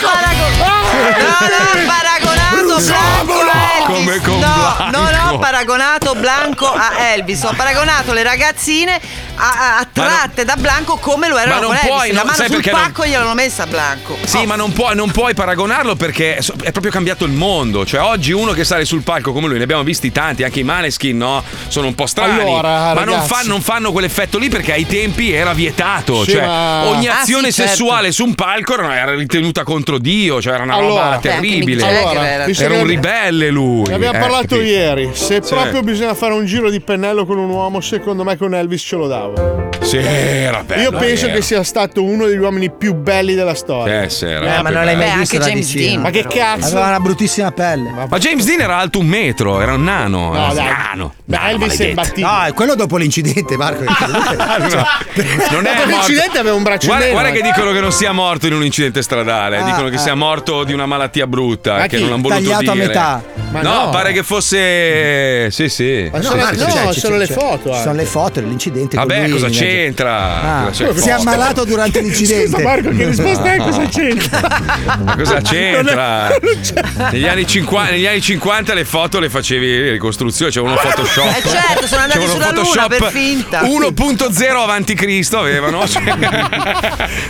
(laughs) paragonato Blanco a Elvis. Come con no, Blanco. non ho paragonato Blanco a Elvis, ho paragonato le ragazzine a- a- attratte da Blanco come lo erano Ma non puoi, la no, mano sai sul perché non- pacco gliel'hanno messa a Blanco. Sì, ma non puoi, non puoi paragonarlo perché è proprio cambiato il mondo. Cioè, oggi uno che sale sul palco come lui, ne abbiamo visti tanti, anche i Maneskin, no? Sono un po' strani. Allora, ma non, fa- non fanno quell'effetto lì perché ai tempi era vietato. Sì, cioè, ma- ogni Ah, azione sì, certo. sessuale su un palco era, ritenuta contro Dio, cioè era una Allora. roba anche terribile. Allora, era- Era un ribelle lui. Ne abbiamo eh, parlato capito? ieri. Se Sì. proprio bisogna fare un giro di pennello con un uomo, secondo me con Elvis ce lo davo. Sì, era bello. Io penso era. che sia stato uno degli uomini più belli della storia. Eh, sì, era Eh, ma non l'hai mai Beh, visto anche James vicino. Dean. Ma che cazzo? Aveva una bruttissima pelle. Ma James Dean era alto un metro, era un nano. No, era dai. nano. Beh, Nano, Elvis è imbattibile. No, è quello dopo l'incidente, Marco. (laughs) Non è Dopo morto. l'incidente aveva un braccio Guarda, guarda eh. che dicono che non sia morto in un incidente stradale, Ah, dicono che ah. sia morto di una malattia brutta, Ma che chi? non hanno voluto Tagliato a dire. metà. Ma no, no. pare che fosse Sì, sì. Ma No, sono, Marco, no, cioè, ci- sono le foto. Ci sono anche. le foto dell'incidente. con Vabbè, lui cosa c'entra? Ah, Cosa si è ammalato durante (laughs) l'incidente. Scusa Marco, che risposta è? Cosa c'entra? Ma cosa (laughs) c'entra? Negli anni, 50, negli anni 50 le foto le facevi le ricostruzioni, c'era uno Photoshop. Eh certo, sono andati sulla luna Photoshop per finta. 1.0 avanti Cristo avevano. (laughs) Cioè-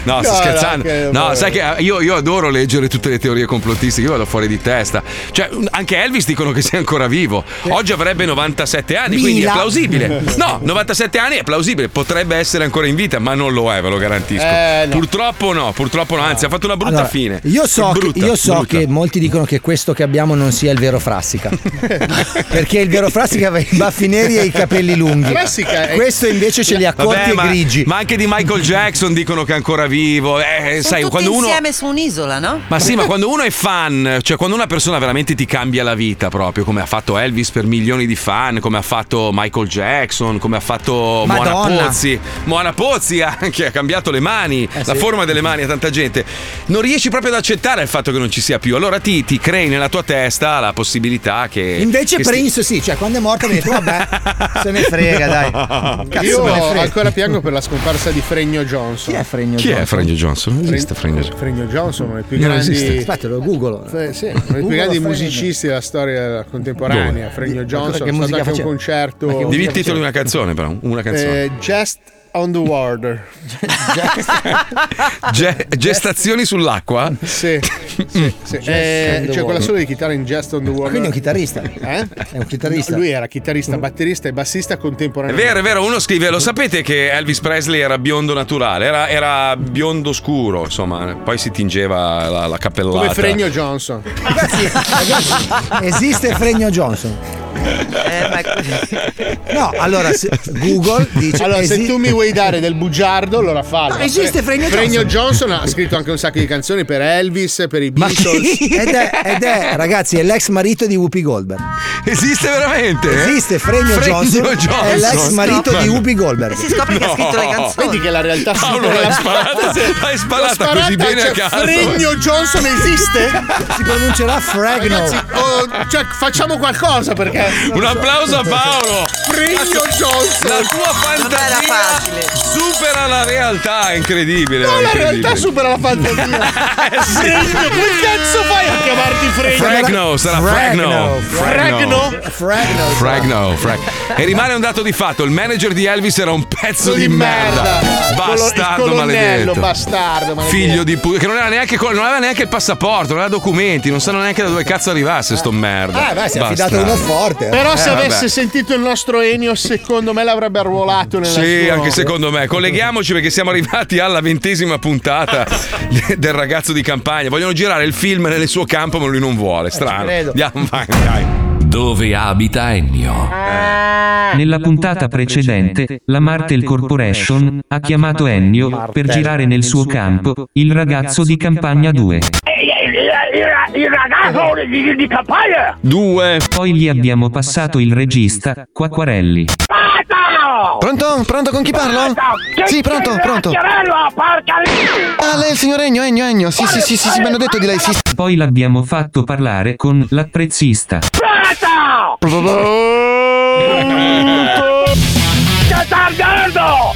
No, sto No, scherzando. no, No, sai che io, io adoro leggere tutte le teorie complottistiche, io vado fuori di testa. Cioè, anche Elvis dicono che sia ancora vivo. Oggi avrebbe 97 anni, quindi è plausibile. (laughs) No, 97 anni è plausibile, potrebbe essere ancora in vita, ma non lo è, ve lo garantisco. Eh, no. Purtroppo no, purtroppo no, anzi ha fatto una brutta Allora, fine. Io so, che, Brutta, io so brutta. che molti dicono che questo che abbiamo non sia il vero Frassica. (laughs) Perché il vero Frassica aveva i baffi neri e i capelli lunghi. Frassica è- Questo invece ce li ha corti Vabbè, e ma, grigi. ma anche di Michael Jackson dicono che è ancora vivo. Eh, Sono sai, tutti quando uno. insieme su un'isola, no? Ma sì, ma quando uno è fan, cioè quando una persona veramente ti cambia la vita proprio, come ha fatto Elvis per milioni di fan, come ha fatto Michael Jackson, come ha fatto Moana Madonna. Pozzi. Moana Pozzi (laughs) anche ha cambiato le mani, la sì. forma delle mani a tanta gente. Non riesci proprio ad accettare il fatto che non ci sia più. Allora ti, ti crei nella tua testa la possibilità che. Invece che sti- Prince sì, cioè quando è morto mi ha detto vabbè, (laughs) se ne frega dai. Cazzo Io frega. ancora piango per la scomparsa di Fregno Johnson. Chi è Fregno Chi è Johnson? Fregno Johnson? Non esiste Fregno Johnson. Fregno Johnson, uno dei più Non grandi. esiste. Aspetta, lo googolo. F- sì, uno dei più grandi Fregno. musicisti della storia contemporanea. Fregno Di- Johnson, che musica anche un concerto. Dimmi il titolo di una canzone, però. Una canzone. Eh, Just on the Water. (laughs) Ge- gestazioni sull'acqua? Sì, sì, sì. Eh, c'è quella sola di chitarra in Just on the Water. Quindi è un chitarrista. Eh? È un chitarrista. No, lui era chitarrista, batterista e bassista È contemporaneamente. vero, è vero, uno scrive, lo sapete che Elvis Presley era biondo naturale, era, era biondo scuro, insomma, poi si tingeva la, la cappellata. Come Fregno Johnson. Ragazzi, ragazzi, esiste Fregno Johnson? Eh, No, allora se- Google dice Allora, se tu mi vuoi dare del bugiardo, allora fallo. No, esiste Fregno Fregno Johnson ha scritto anche un sacco di canzoni per Elvis, per i Beatles. Ed è, ed è, ragazzi, è l'ex marito di Whoopi Goldberg. Esiste veramente? Esiste Fregno, Fregno Johnson, Johnson. è l'ex marito di Whoopi Goldberg. Si scopre che ha scritto le canzoni. Vedi che la realtà Paolo l'hai sparata, l'hai sparata L'ho così bene a cioè, caso. Fregno Johnson esiste? Si pronuncerà Fregno. Ragazzi, oh, cioè, facciamo qualcosa perché. Un applauso a Paolo. Fregno Johnson. La tua Non era fantasia facile. Supera la realtà, è incredibile. No, la realtà supera la fantasia. (laughs) Fregno, come cazzo fai a chiamarti Fregno? Fragno, sarà Fragno. Fregno? Fregno. Fragno, Frag. E rimane un dato di fatto: il manager di Elvis era un pezzo di, Di merda. Basta. Bastardo maledetto. bastardo, maledetto. Figlio di puttana, che non aveva, neanche, non aveva neanche il passaporto, non aveva documenti, non sanno neanche da dove cazzo arrivasse sto merda. Ah, beh, si è affidato uno forte. Però Eh, se vabbè. avesse sentito il nostro Enio, secondo me l'avrebbe arruolato nella Sì, sua- anche secondo me. Colleghiamoci perché siamo arrivati alla ventesima puntata de- (laughs) del ragazzo di campagna. Vogliono girare il film nel suo campo, ma lui non vuole. Strano. credo. Andiamo, (laughs) vai, dai. Dove abita Ennio? Nella puntata precedente, la Martel Corporation ha chiamato Ennio per girare nel suo campo il ragazzo di campagna 2. Il ragazzo di, di campagna! Due. Poi gli abbiamo passato il regista, Quacquarelli. Pronto? Pronto con chi parlo? Sì, pronto, pronto. Ah, lei è il signor Ennio, Ennio, Ennio. Sì, sì, sì, sì, sì, mi hanno detto di lei, sì. Poi l'abbiamo fatto parlare con l'atprezzista. Che sta ardendo!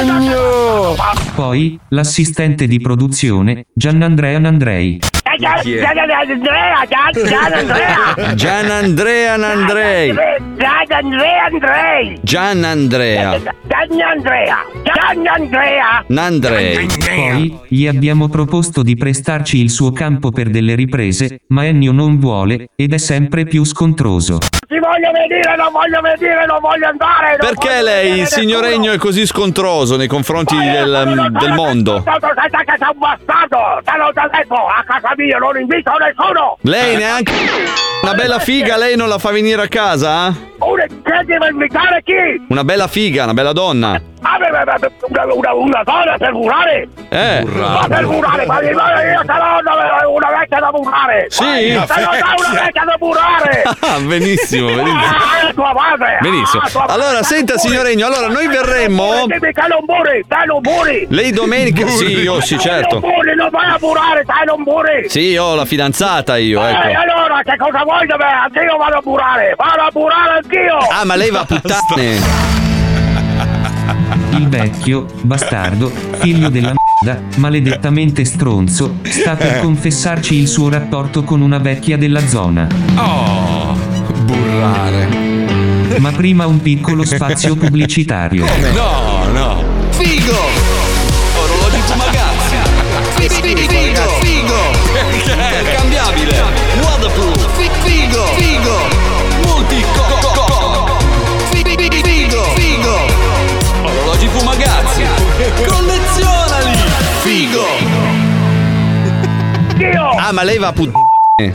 Ennio! Poi, l'assistente di produzione, Giannandrea Nandrei. Chi è? Andrea, Gian Andrea! Gian (laughs) Andrea Nandrei. Gian Andrea Andrei! Gian Andrea Gian Andrea! Gian Andrea! Nandrei. Poi, gli abbiamo proposto di prestarci il suo campo per delle riprese, ma Ennio non vuole, ed è sempre più scontroso. Ti voglio vedere, non voglio vedere, non voglio andare! non Perché voglio lei, vedere il signor nessuno. Ennio, è così scontroso nei confronti del, del mondo? Tanto sai che sei un bastardo! Te già detto! A casa mia non invito nessuno! Lei neanche una bella figa, lei non la fa venire a casa? Una, che deve invitare chi? Una bella figa, una bella donna. Ah, una, una, una donna per burrare? Eh. Ma per burrare, ma io io l'ho una, una vecchia da burare! Sì? L'ho già una vecchia da burare! Ah, benissimo, benissimo. Ah, tua madre! Benissimo. Ah, tua madre. Allora, senta, signor Ennio, allora noi verremmo. Dimmi che non buri, dai non buri! Lei domenica. Sì, io sì, certo. Non vai a burare, dai non buri! Sì, ho la fidanzata io, Eh, ecco. allora, che cosa vuoi da me? Anch'io vado a burare! Vado a burare anch'io! Ah, ma lei va a puttane. Vecchio, bastardo, figlio della merda, maledettamente stronzo, sta per confessarci il suo rapporto con una vecchia della zona. Oh, burrare. Ma prima un piccolo spazio pubblicitario. No, no. Figo! Orologi Fumagazzi. Figo. Ah, ma lei va a puttane. Eh.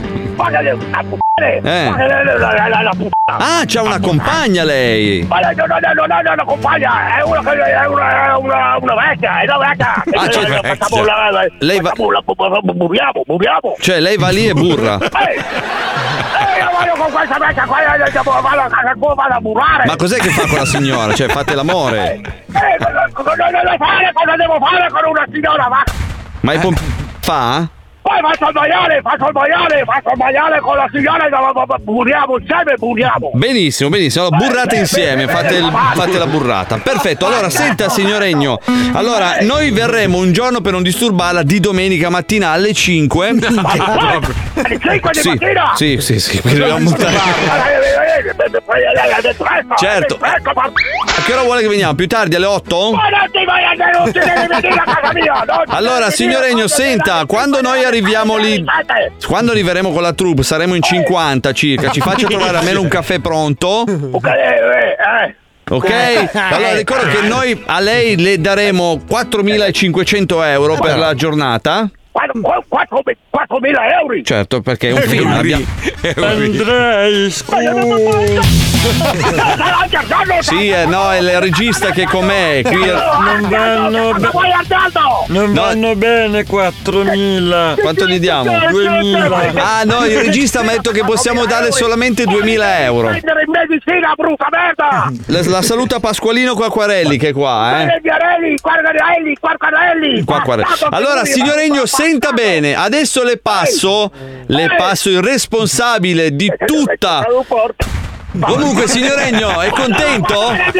Ah, c'ha una compagna lei. Ma non, non, non, non è una compagna, è una, è una, è una, una vecchia, è una vecchia! Ah, c'è Eh, vecchia. Lei va- facciamo la- bu- bu- bu- Buriamo, buriamo! Cioè, lei va lì e burra. A burare! Ma cos'è che fa con la signora? Cioè, fate l'amore. Eh, cosa cosa devo fare? Cosa devo fare con una signora? Ma il pomp- fa? Poi faccio il maiale, faccio il maiale, faccio il maiale con la signora e buriamo insieme, buriamo! Benissimo, benissimo. Allora, burrate insieme, fate, il- fate la burrata. Perfetto. Allora, senta, signor Egno. Allora, noi verremo un giorno per non disturbarla di domenica mattina alle 5. Alle 5 di Sì, mattina? sì, sì, sì, dobbiamo montare. Certo. Che ora vuole che veniamo? Più tardi, alle 8? Ma non ti vai a casa mia! Allora, signor venire, Egno, non ti (laughs) devi senta, quando noi arriviamo lì. Quando arriveremo con la troupe saremo in 50 circa. Ci faccia (laughs) trovare almeno un caffè pronto. Ok, eh, eh. Ok? Allora ricordo che noi a lei le daremo 4.500 euro per la giornata. 4.000 euro! Certo, perché è un film. Abbiamo... Andrei, (laughs) Sì, eh, no, è il regista che con me. Qui Non vanno bene. Non vanno bene 4.000. Quanto gli diamo? 2.000. Ah no, il regista mi ha detto che possiamo dare solamente 2.000 euro. Prendere in medicina, brutta merda! La, la saluta Pasqualino Quacquarelli che è qua, eh. Allora, signoregno, senta bene, adesso le passo, le passo il responsabile di tutta. Comunque, signoregno, è contento? (laughs)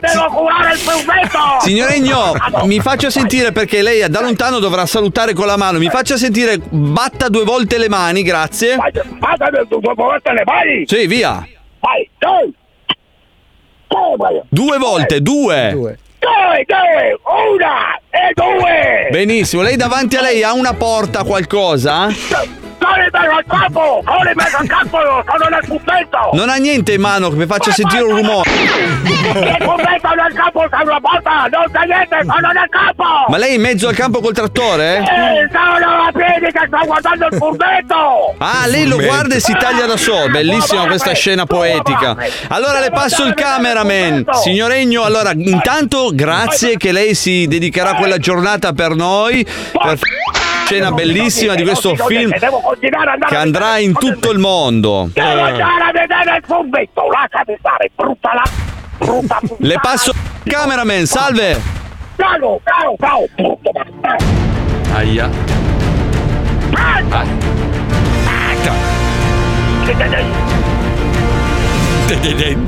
Devo curare il furbetto! Signoregno, mi faccia sentire perché lei da lontano dovrà salutare con la mano. Mi faccia sentire, batta due volte le mani, grazie. Fate due volte le mani! Sì, via. Vai, dai! Come? Due volte, due. Due, due, una e due! Benissimo, lei davanti a lei ha una porta, qualcosa? Sono in mezzo al campo! Sono in mezzo al campo! Sono nel fumetto! Non ha niente in mano che mi faccia sentire un rumore. Nel fumetto nel campo c'è una porta! Non c'è niente! Sono nel campo! Ma lei è in mezzo al campo col trattore? Eh, sono a piedi che sto guardando il fumetto! Ah, lei lo guarda e si taglia da solo. Bellissima questa scena poetica. Allora le passo il cameraman. Signor Egno, allora intanto grazie che lei si dedicherà quella giornata per noi. Per scena bellissima di questo film che andrà in tutto il mondo. Devo andare a vedere il fumetto! Lasciami stare, brutta la... brutta (laughs) Le passo cameraman, salve. Ciao, ciao, ciao, brutto! Aia.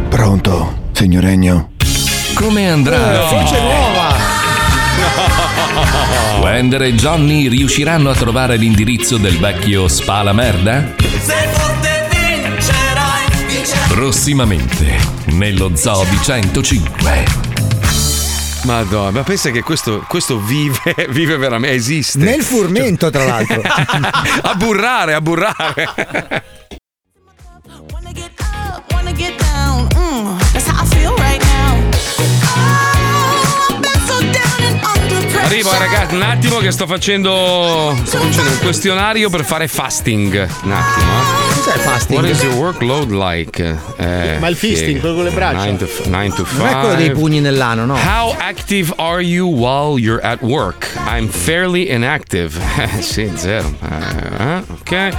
Pronto, signoregno? Come andrà? Voce nuova. Wender e Johnny riusciranno a trovare l'indirizzo del vecchio Merda? Forte vincerai, vincerai. Prossimamente, nello Zoo di 105. Madonna, ma pensa che questo, questo vive, (laughs) vive veramente, esiste. Nel furmento, tra l'altro. (laughs) a burrare, a burrare. (laughs) Arrivo eh, ragazzi, un attimo che sto facendo, sto facendo un questionario per fare fasting. Un attimo. eh. Cos'è fasting? What is your workload like? Eh, Ma il fisting, quello con le braccia. 9 to, 9 to 5. Non è quello dei pugni nell'ano, no? How active are you while you're at work? I'm fairly inactive. (laughs) sì, zero. Eh, ok.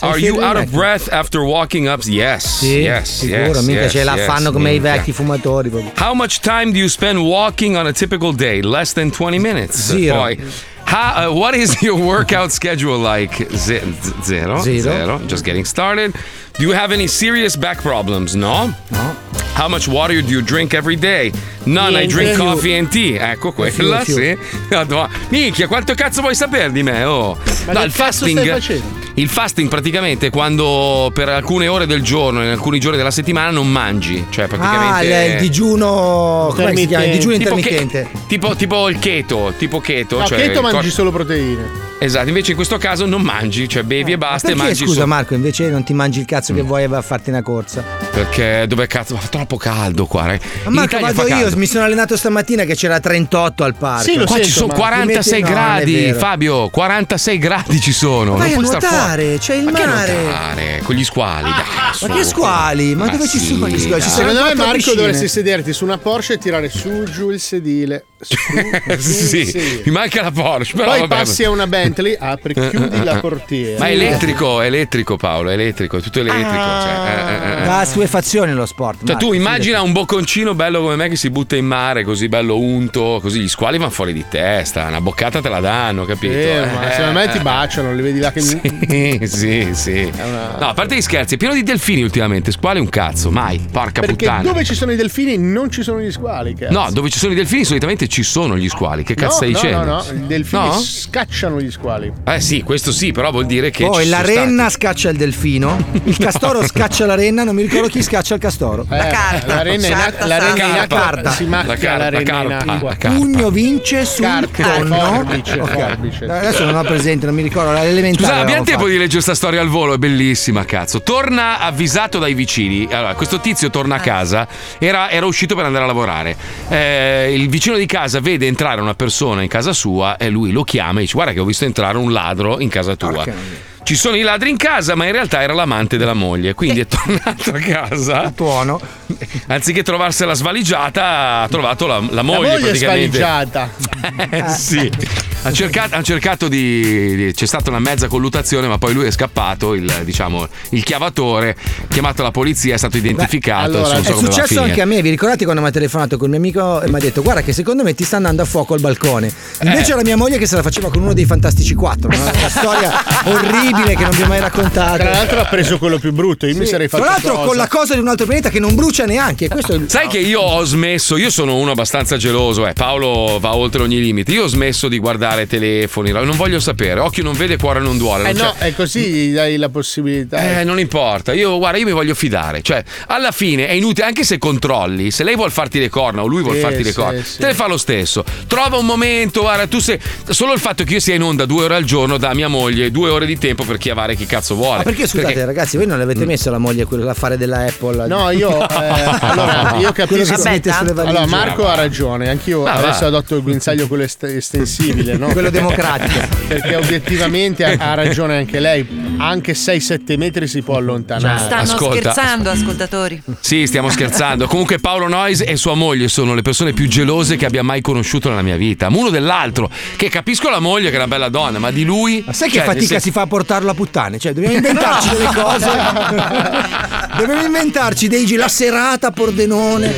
Are you out of breath after walking up? Yes. Sì, yes. sicuro, yes, mica yes, ce la yes, fanno come i vecchi fumatori. proprio. How much time do you spend walking on a typical day? Less than 20 minutes. Zero. Poi, how, uh, what is your workout schedule like? Ze- zero. Zero. Just getting started. Do you have any serious back problems? No. No. How much water do you drink every day? None, I Niente. drink coffee and tea. Ecco quella, fiu. sì. (laughs) Madonna. Minchia, quanto cazzo vuoi sapere di me? Oh. Ma No, che il cazzo fasting. Il fasting praticamente è quando per alcune ore del giorno, in alcuni giorni della settimana, non mangi. Cioè, Ah, praticamente. il, il digiuno. Come si chiama? Il digiuno Tipo intermittente. che- tipo, tipo il keto, tipo keto. No, cioè keto mangi cor- solo proteine. Esatto, invece in questo caso non mangi, cioè bevi e basta e Perché mangi scusa solo- Marco, invece non ti mangi il cazzo Mm. che vuoi e vai a farti una corsa? Perché dove cazzo? Fa troppo caldo qua, ragazzi. Ma Marco, vado io, caldo. mi sono allenato stamattina che c'era 38 al parco. Sì, lo Qua ci sento, sono ma- 46 ti metti- no, gradi, vero. Fabio. 46 gradi ci sono. Vai a non puoi star nuotare, c'è il Ma che mare. nuotare? Con gli squali, dai. su. Ma che squali? Ma dove ci sì, sono gli squali? Ci sono Secondo me, Marco, piscine. dovresti sederti su una Porsche e tirare su giù il sedile. (laughs) Sì, sedile. mi manca la Porsche. Però Poi vabbè. passi a una Bentley, apri, chiudi la portiera. Ma è elettrico, è elettrico Paolo, è elettrico, è tutto elettrico. Cioè, eh, eh, eh. Va a stuefazione lo sport. Cioè, Marco, tu immagina un bocconcino bello come me che si butta in mare, così bello unto, così gli squali vanno fuori di testa, una boccata te la danno, capito? Eh, ma Eh, secondo me ti baciano, li vedi là che Sì, sì, sì. (laughs) No, a parte gli scherzi, è pieno di delfini ultimamente, squali un cazzo, mai, porca Perché puttana. dove ci sono i delfini non ci sono gli squali. Cazzo. No, dove ci sono i delfini solitamente ci sono gli squali. Che cazzo no, stai no, dicendo? No, no, i delfini No? scacciano gli squali. Eh sì, questo sì, però vuol dire che. Poi la renna scaccia il delfino, il castoro (laughs) scaccia la renna, non mi ricordo chi scaccia il castoro. Eh, la renna in acqua, la renna in acqua Carta. si macchia la, renna in acqua. Pugno vince sul Carta, tonno. forbice, Ok. forbice. Adesso non ho presente, non mi ricordo, l'elementare. Scusa, abbiamo tempo fatto. di leggere questa storia al volo, è bellissima, cazzo. Torna avvisato dai vicini. Allora, questo tizio torna a casa, era, era uscito per andare a lavorare. Eh, il vicino di casa vede entrare una persona in casa sua e lui lo chiama e dice: Guarda, che ho visto entrare un ladro in casa tua. Ci sono i ladri in casa, ma in realtà era l'amante della moglie. Quindi è tornato a casa. Tuono. Anziché trovarsela svaligiata, ha trovato la, la moglie. la moglie praticamente. svaligiata. (laughs) Eh, sì. Ha cercato, ha cercato di, di- C'è stata una mezza colluttazione, ma poi lui è scappato. Il, diciamo, il chiavatore, ha chiamato la polizia, è stato identificato. Allora, adesso non so è successo anche a me, vi ricordate quando mi ha telefonato con il mio amico e mi ha detto guarda che secondo me ti sta andando a fuoco al balcone. Invece Eh. era mia moglie che se la faceva con uno dei Fantastici 4, una, una storia orribile che non vi ho mai raccontato. Tra l'altro ha preso quello più brutto, io mi sarei fatto Tra l'altro cosa. con la cosa di un altro pianeta che non brucia neanche. Questo è il- Sai che io ho smesso, io sono uno abbastanza geloso, eh. Paolo va oltre ogni limite. Io ho smesso di guardare fidare telefoni. Non voglio sapere. Occhio non vede, cuore non duole. Eh non no, c'è- è così gli dai la possibilità. eh, non importa. Io, guarda, io mi voglio fidare. Cioè, alla fine è inutile, anche se controlli, se lei vuol farti le corna o lui vuol Sì, farti le sì, corna, sì. te le fa lo stesso. Trova un momento, guarda, tu sei. Solo il fatto che io sia in onda due ore al giorno da mia moglie, due ore di tempo per chiavare chi cazzo vuole. Ma perché scusate, ragazzi, voi non avete messo la moglie a quello l'affare della Apple? No, io, (laughs) eh, allora, io capisco. Allora, Marco ha ragione, anch'io Ah, adesso va. adotto il guinzaglio quello est- estensibile, (laughs) no? Quello democratico. (laughs) Perché obiettivamente ha, ha ragione anche lei. Anche 6-7 metri si può allontanare. Stanno Ascolta. scherzando, ascoltatori. Sì, stiamo scherzando. Comunque Paolo Noyes e sua moglie sono le persone più gelose che abbia mai conosciuto nella mia vita. Uno dell'altro. Che capisco la moglie che è una bella donna, ma di lui. Ma sai che Cioè, nel fatica si fa a portarlo a puttane? Cioè, dobbiamo (laughs) inventarci delle cose. (laughs) dobbiamo inventarci dei la serata a Pordenone.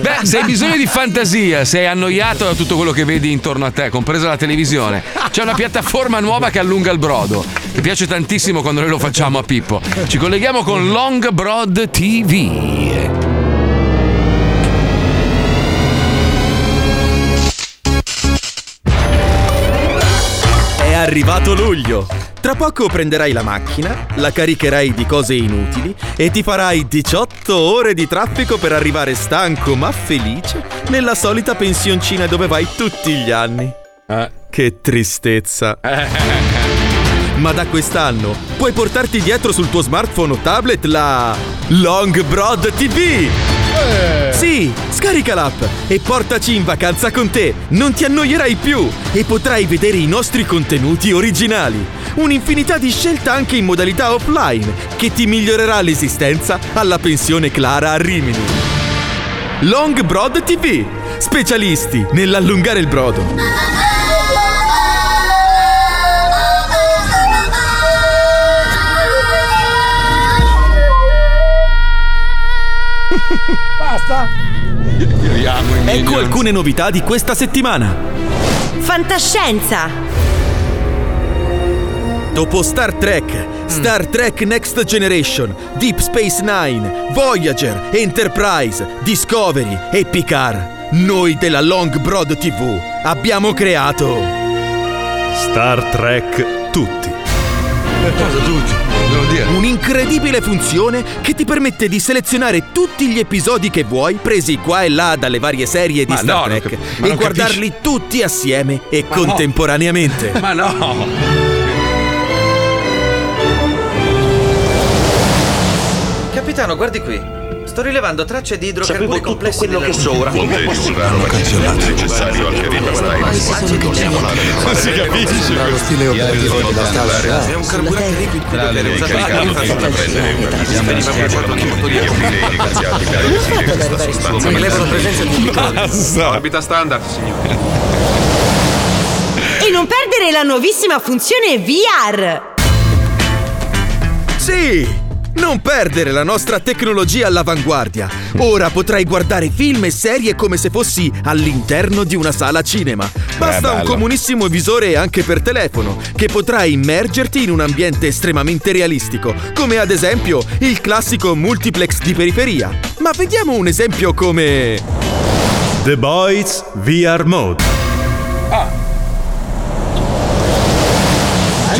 Beh, se hai bisogno di fantasia, sei annoiato da tutto quello che vedi intorno a te, compresa la televisione, c'è una piattaforma nuova che allunga il brodo. Mi piace tantissimo quando noi lo facciamo a Pippo. Ci colleghiamo con Long Broad TV. È arrivato luglio. Tra poco prenderai la macchina, la caricherai di cose inutili e ti farai 18 ore di traffico per arrivare stanco ma felice nella solita pensioncina dove vai tutti gli anni. Che tristezza. (laughs) Ma da quest'anno puoi portarti dietro sul tuo smartphone o tablet la Long Broad TV. Sì, scarica l'app e portaci in vacanza con te. Non ti annoierai più e potrai vedere i nostri contenuti originali. Un'infinità di scelta anche in modalità offline che ti migliorerà l'esistenza alla pensione Clara a Rimini. Long Broad TV, specialisti nell'allungare il brodo. Basta. Ecco alcune novità di questa settimana. Fantascienza. Dopo Star Trek, Star Trek Next Generation, Deep Space Nine, Voyager, Enterprise, Discovery e Picard, noi della Long Broad TV abbiamo creato Star Trek Tutti. Cosa tutti? Devo dire. Un'incredibile funzione che ti permette di selezionare tutti gli episodi che vuoi presi qua e là dalle varie serie di Ma Star no, Trek cap- e guardarli tutti assieme e Ma no. contemporaneamente. (laughs) Ma no! Capitano, guardi qui. Sto rilevando tracce di idrocarburi complessi quello che so ora. Come è possibile? necessario al Non si capisce. lo stile operativo della Star È un carburante liquido che lei usato è fatta prendere una visita Veniva bruciato nei motori Rilevo la presenza di Orbita standard, signore. E non perdere la nuovissima funzione VR. Sì! Non perdere la nostra tecnologia all'avanguardia. Ora potrai guardare film e serie come se fossi all'interno di una sala cinema. Basta un comunissimo visore anche per telefono, che potrà immergerti in un ambiente estremamente realistico, come ad esempio il classico multiplex di periferia. Ma vediamo un esempio come... The Boys VR Mode.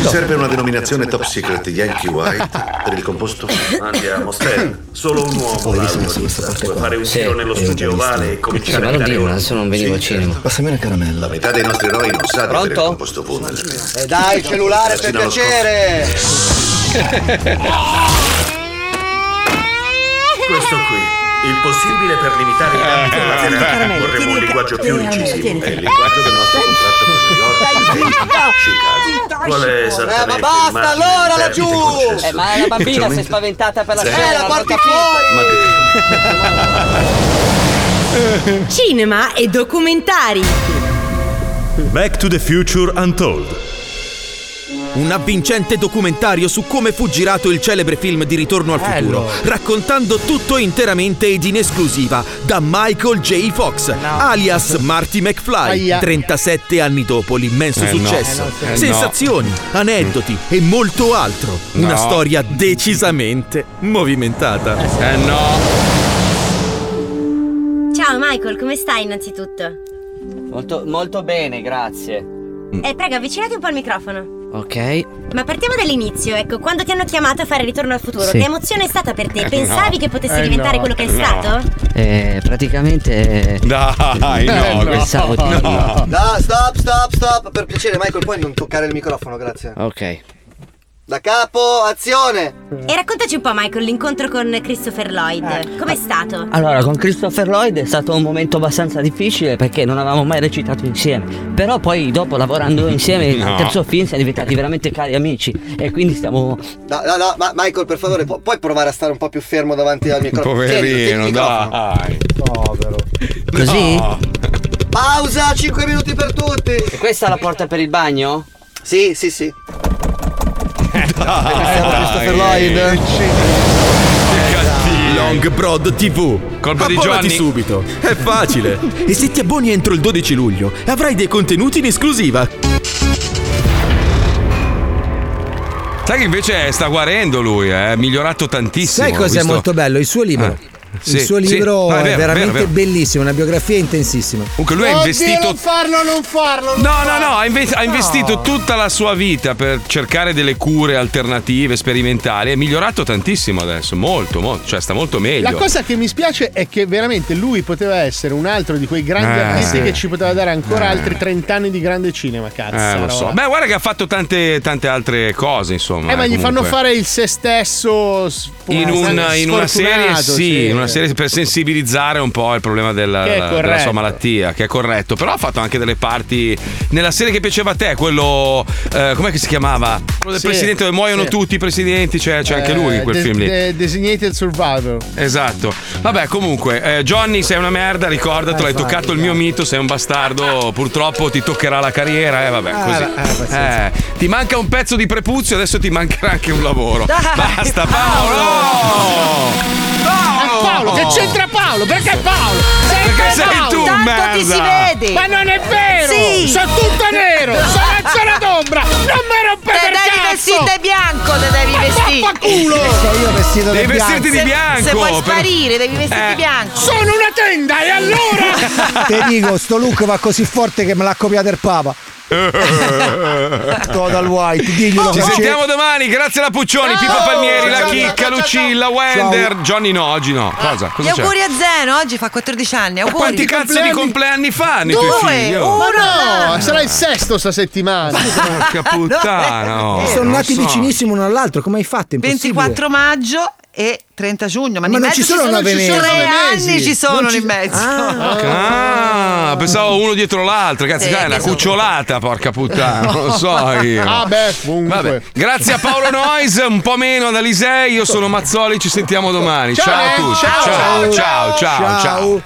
Ci serve una denominazione top secret Yankee White per il composto? Andiamo, Stan. Solo un uomo. Puoi fare un giro nello studio ovale e cominciare a dare un- adesso non venivo al cinema. Passami una caramella. La metà dei nostri eroi non sa di il Pronto? composto Pumel. E dai, il cellulare per piacere! Questo qui. Il possibile per limitare i danni collaterali. Vorremmo un linguaggio più incisivo. È il linguaggio del nostro contratto con New York Chicago. Qual è Eh, esattamente ma il basta allora laggiù! Eh, ma la bambina si è spaventata per la scena. Eh, la porti capito. Cinema e documentari. Back to the Future Untold. Un avvincente documentario su come fu girato il celebre film di Ritorno al futuro, raccontando tutto interamente ed in esclusiva da Michael J. Fox, alias Marty McFly, Aia. 37 anni dopo l'immenso Eh no. successo. Eh no. Sensazioni, aneddoti e molto altro. Una No. storia decisamente movimentata. Eh no. Ciao Michael, come stai innanzitutto? Molto, molto bene, grazie. Eh, prego, avvicinati un po' al microfono. Ok. Ma partiamo dall'inizio, ecco, quando ti hanno chiamato a fare Ritorno al futuro, Sì. che emozione è stata per te? Pensavi No. che potesse Eh, diventare no. quello che è No. stato? Eh, praticamente. Dai, (laughs) no, Pensavo di. No, stop, stop, stop. Per piacere, Michael, puoi non toccare il microfono, grazie. Ok. Da capo, azione. E raccontaci un po', Michael, l'incontro con Christopher Lloyd. Com'è stato? Allora, con Christopher Lloyd è stato un momento abbastanza difficile perché non avevamo mai recitato insieme. Però poi dopo lavorando insieme No. al terzo film siamo diventati veramente cari amici. E quindi stiamo. No, no, no, ma Michael, per favore, pu- puoi provare a stare un po' più fermo davanti al microfono? Tieni Poverino, dai. Povero. Così? No. Pausa, 5 minuti per tutti. E questa è la porta per il bagno? Sì, sì, sì. Christopher Lloyd. Long Prod TV. Colpa di Johnny. subito. È (laughs) facile. e se ti abboni entro il 12 luglio, avrai dei contenuti in esclusiva. Sai che invece sta guarendo lui, eh? è migliorato tantissimo. Sai cos'è visto- molto bello? Il suo libro. Eh, sì, il suo sì. libro Ah, è è, vero, veramente vero, vero. bellissimo, una biografia intensissima. Comunque lui ha Oddio, investito non farlo, non farlo. non No, no, farlo. no, ha, inve- ha investito tutta la sua vita per cercare delle cure alternative, sperimentali. È migliorato tantissimo adesso, molto, molto, cioè sta molto meglio. La cosa che mi spiace è che veramente lui poteva essere un altro di quei grandi Eh, artisti sì. che ci poteva dare ancora Eh. altri 30 anni di grande cinema, cazzo. Eh, lo so. Beh, guarda che ha fatto tante, tante altre cose, insomma. Eh, ma eh, gli fanno comunque. fare il se stesso In, un- in una serie, sì, in una serie per sensibilizzare un po' il problema della, della sua malattia, che è corretto. Però ha fatto anche delle parti nella serie che piaceva a te, quello. Eh, com'è che si chiamava? Quello del Sì, presidente dove muoiono sì. tutti i presidenti, c'è, c'è anche lui in quel Eh, film lì. de- Designated Survivor. Esatto. Vabbè, comunque, eh, Johnny, sei una merda, ricordatelo, hai toccato il mio mito, sei un bastardo, purtroppo ti toccherà la carriera, eh, vabbè, così. eh. Eh, ti manca un pezzo di prepuzio, adesso ti mancherà anche un lavoro. Dai, Basta, Paolo! Eh, Paolo, che c'entra Paolo? Perché Paolo? Sempre Perché sei Paolo. tu, Tanto ti si merda. vede. Ma non è vero! Sì. Sono tutto nero! (laughs) Sono a zona d'ombra! Non mi rompete Te il devi cazzo! vestire di bianco, te devi vestire. Vaffanculo! (laughs) io vestito Devi vestirti di Se- bianco. Se vuoi per- sparire, devi vestirti Eh. bianco. Sono una tenda e allora? (laughs) Te dico, sto look va così forte che me l'ha copiato il Papa. (laughs) Total White, diglielo Ci sentiamo domani, grazie alla Puccioni, Pippo Palmieri, la Chicca, Lucilla, Wender, Johnny no, oggi no. Cosa? Gli Cosa c'è? auguri a Zeno, oggi fa 14 anni. Auguri. quanti cazzo di compleanni fanno i tuoi Due, figli? uno. oh? No, sarà il sesto sta settimana. (laughs) Porca (laughs) puttana, Sono nati so. vicinissimo uno all'altro, come hai fatto? È impossibile. 24 maggio e 30 giugno. Ma, Ma in non mezzo ci sono ci nove ci sono mesi. tre mesi. anni ci sono ci- in mezzo. Ah, pensavo uno dietro l'altro, cazzo, Sì, dai, è una che sono- cucciolata, porca puttana, non lo so io. Ah, beh, comunque. Vabbè, grazie a Paolo Nois, un po' meno ad Alisei, io sono Mazzoli, ci sentiamo domani. Ciao, Ciao a tutti. ciao, ciao, ciao, ciao. Ciao. ciao.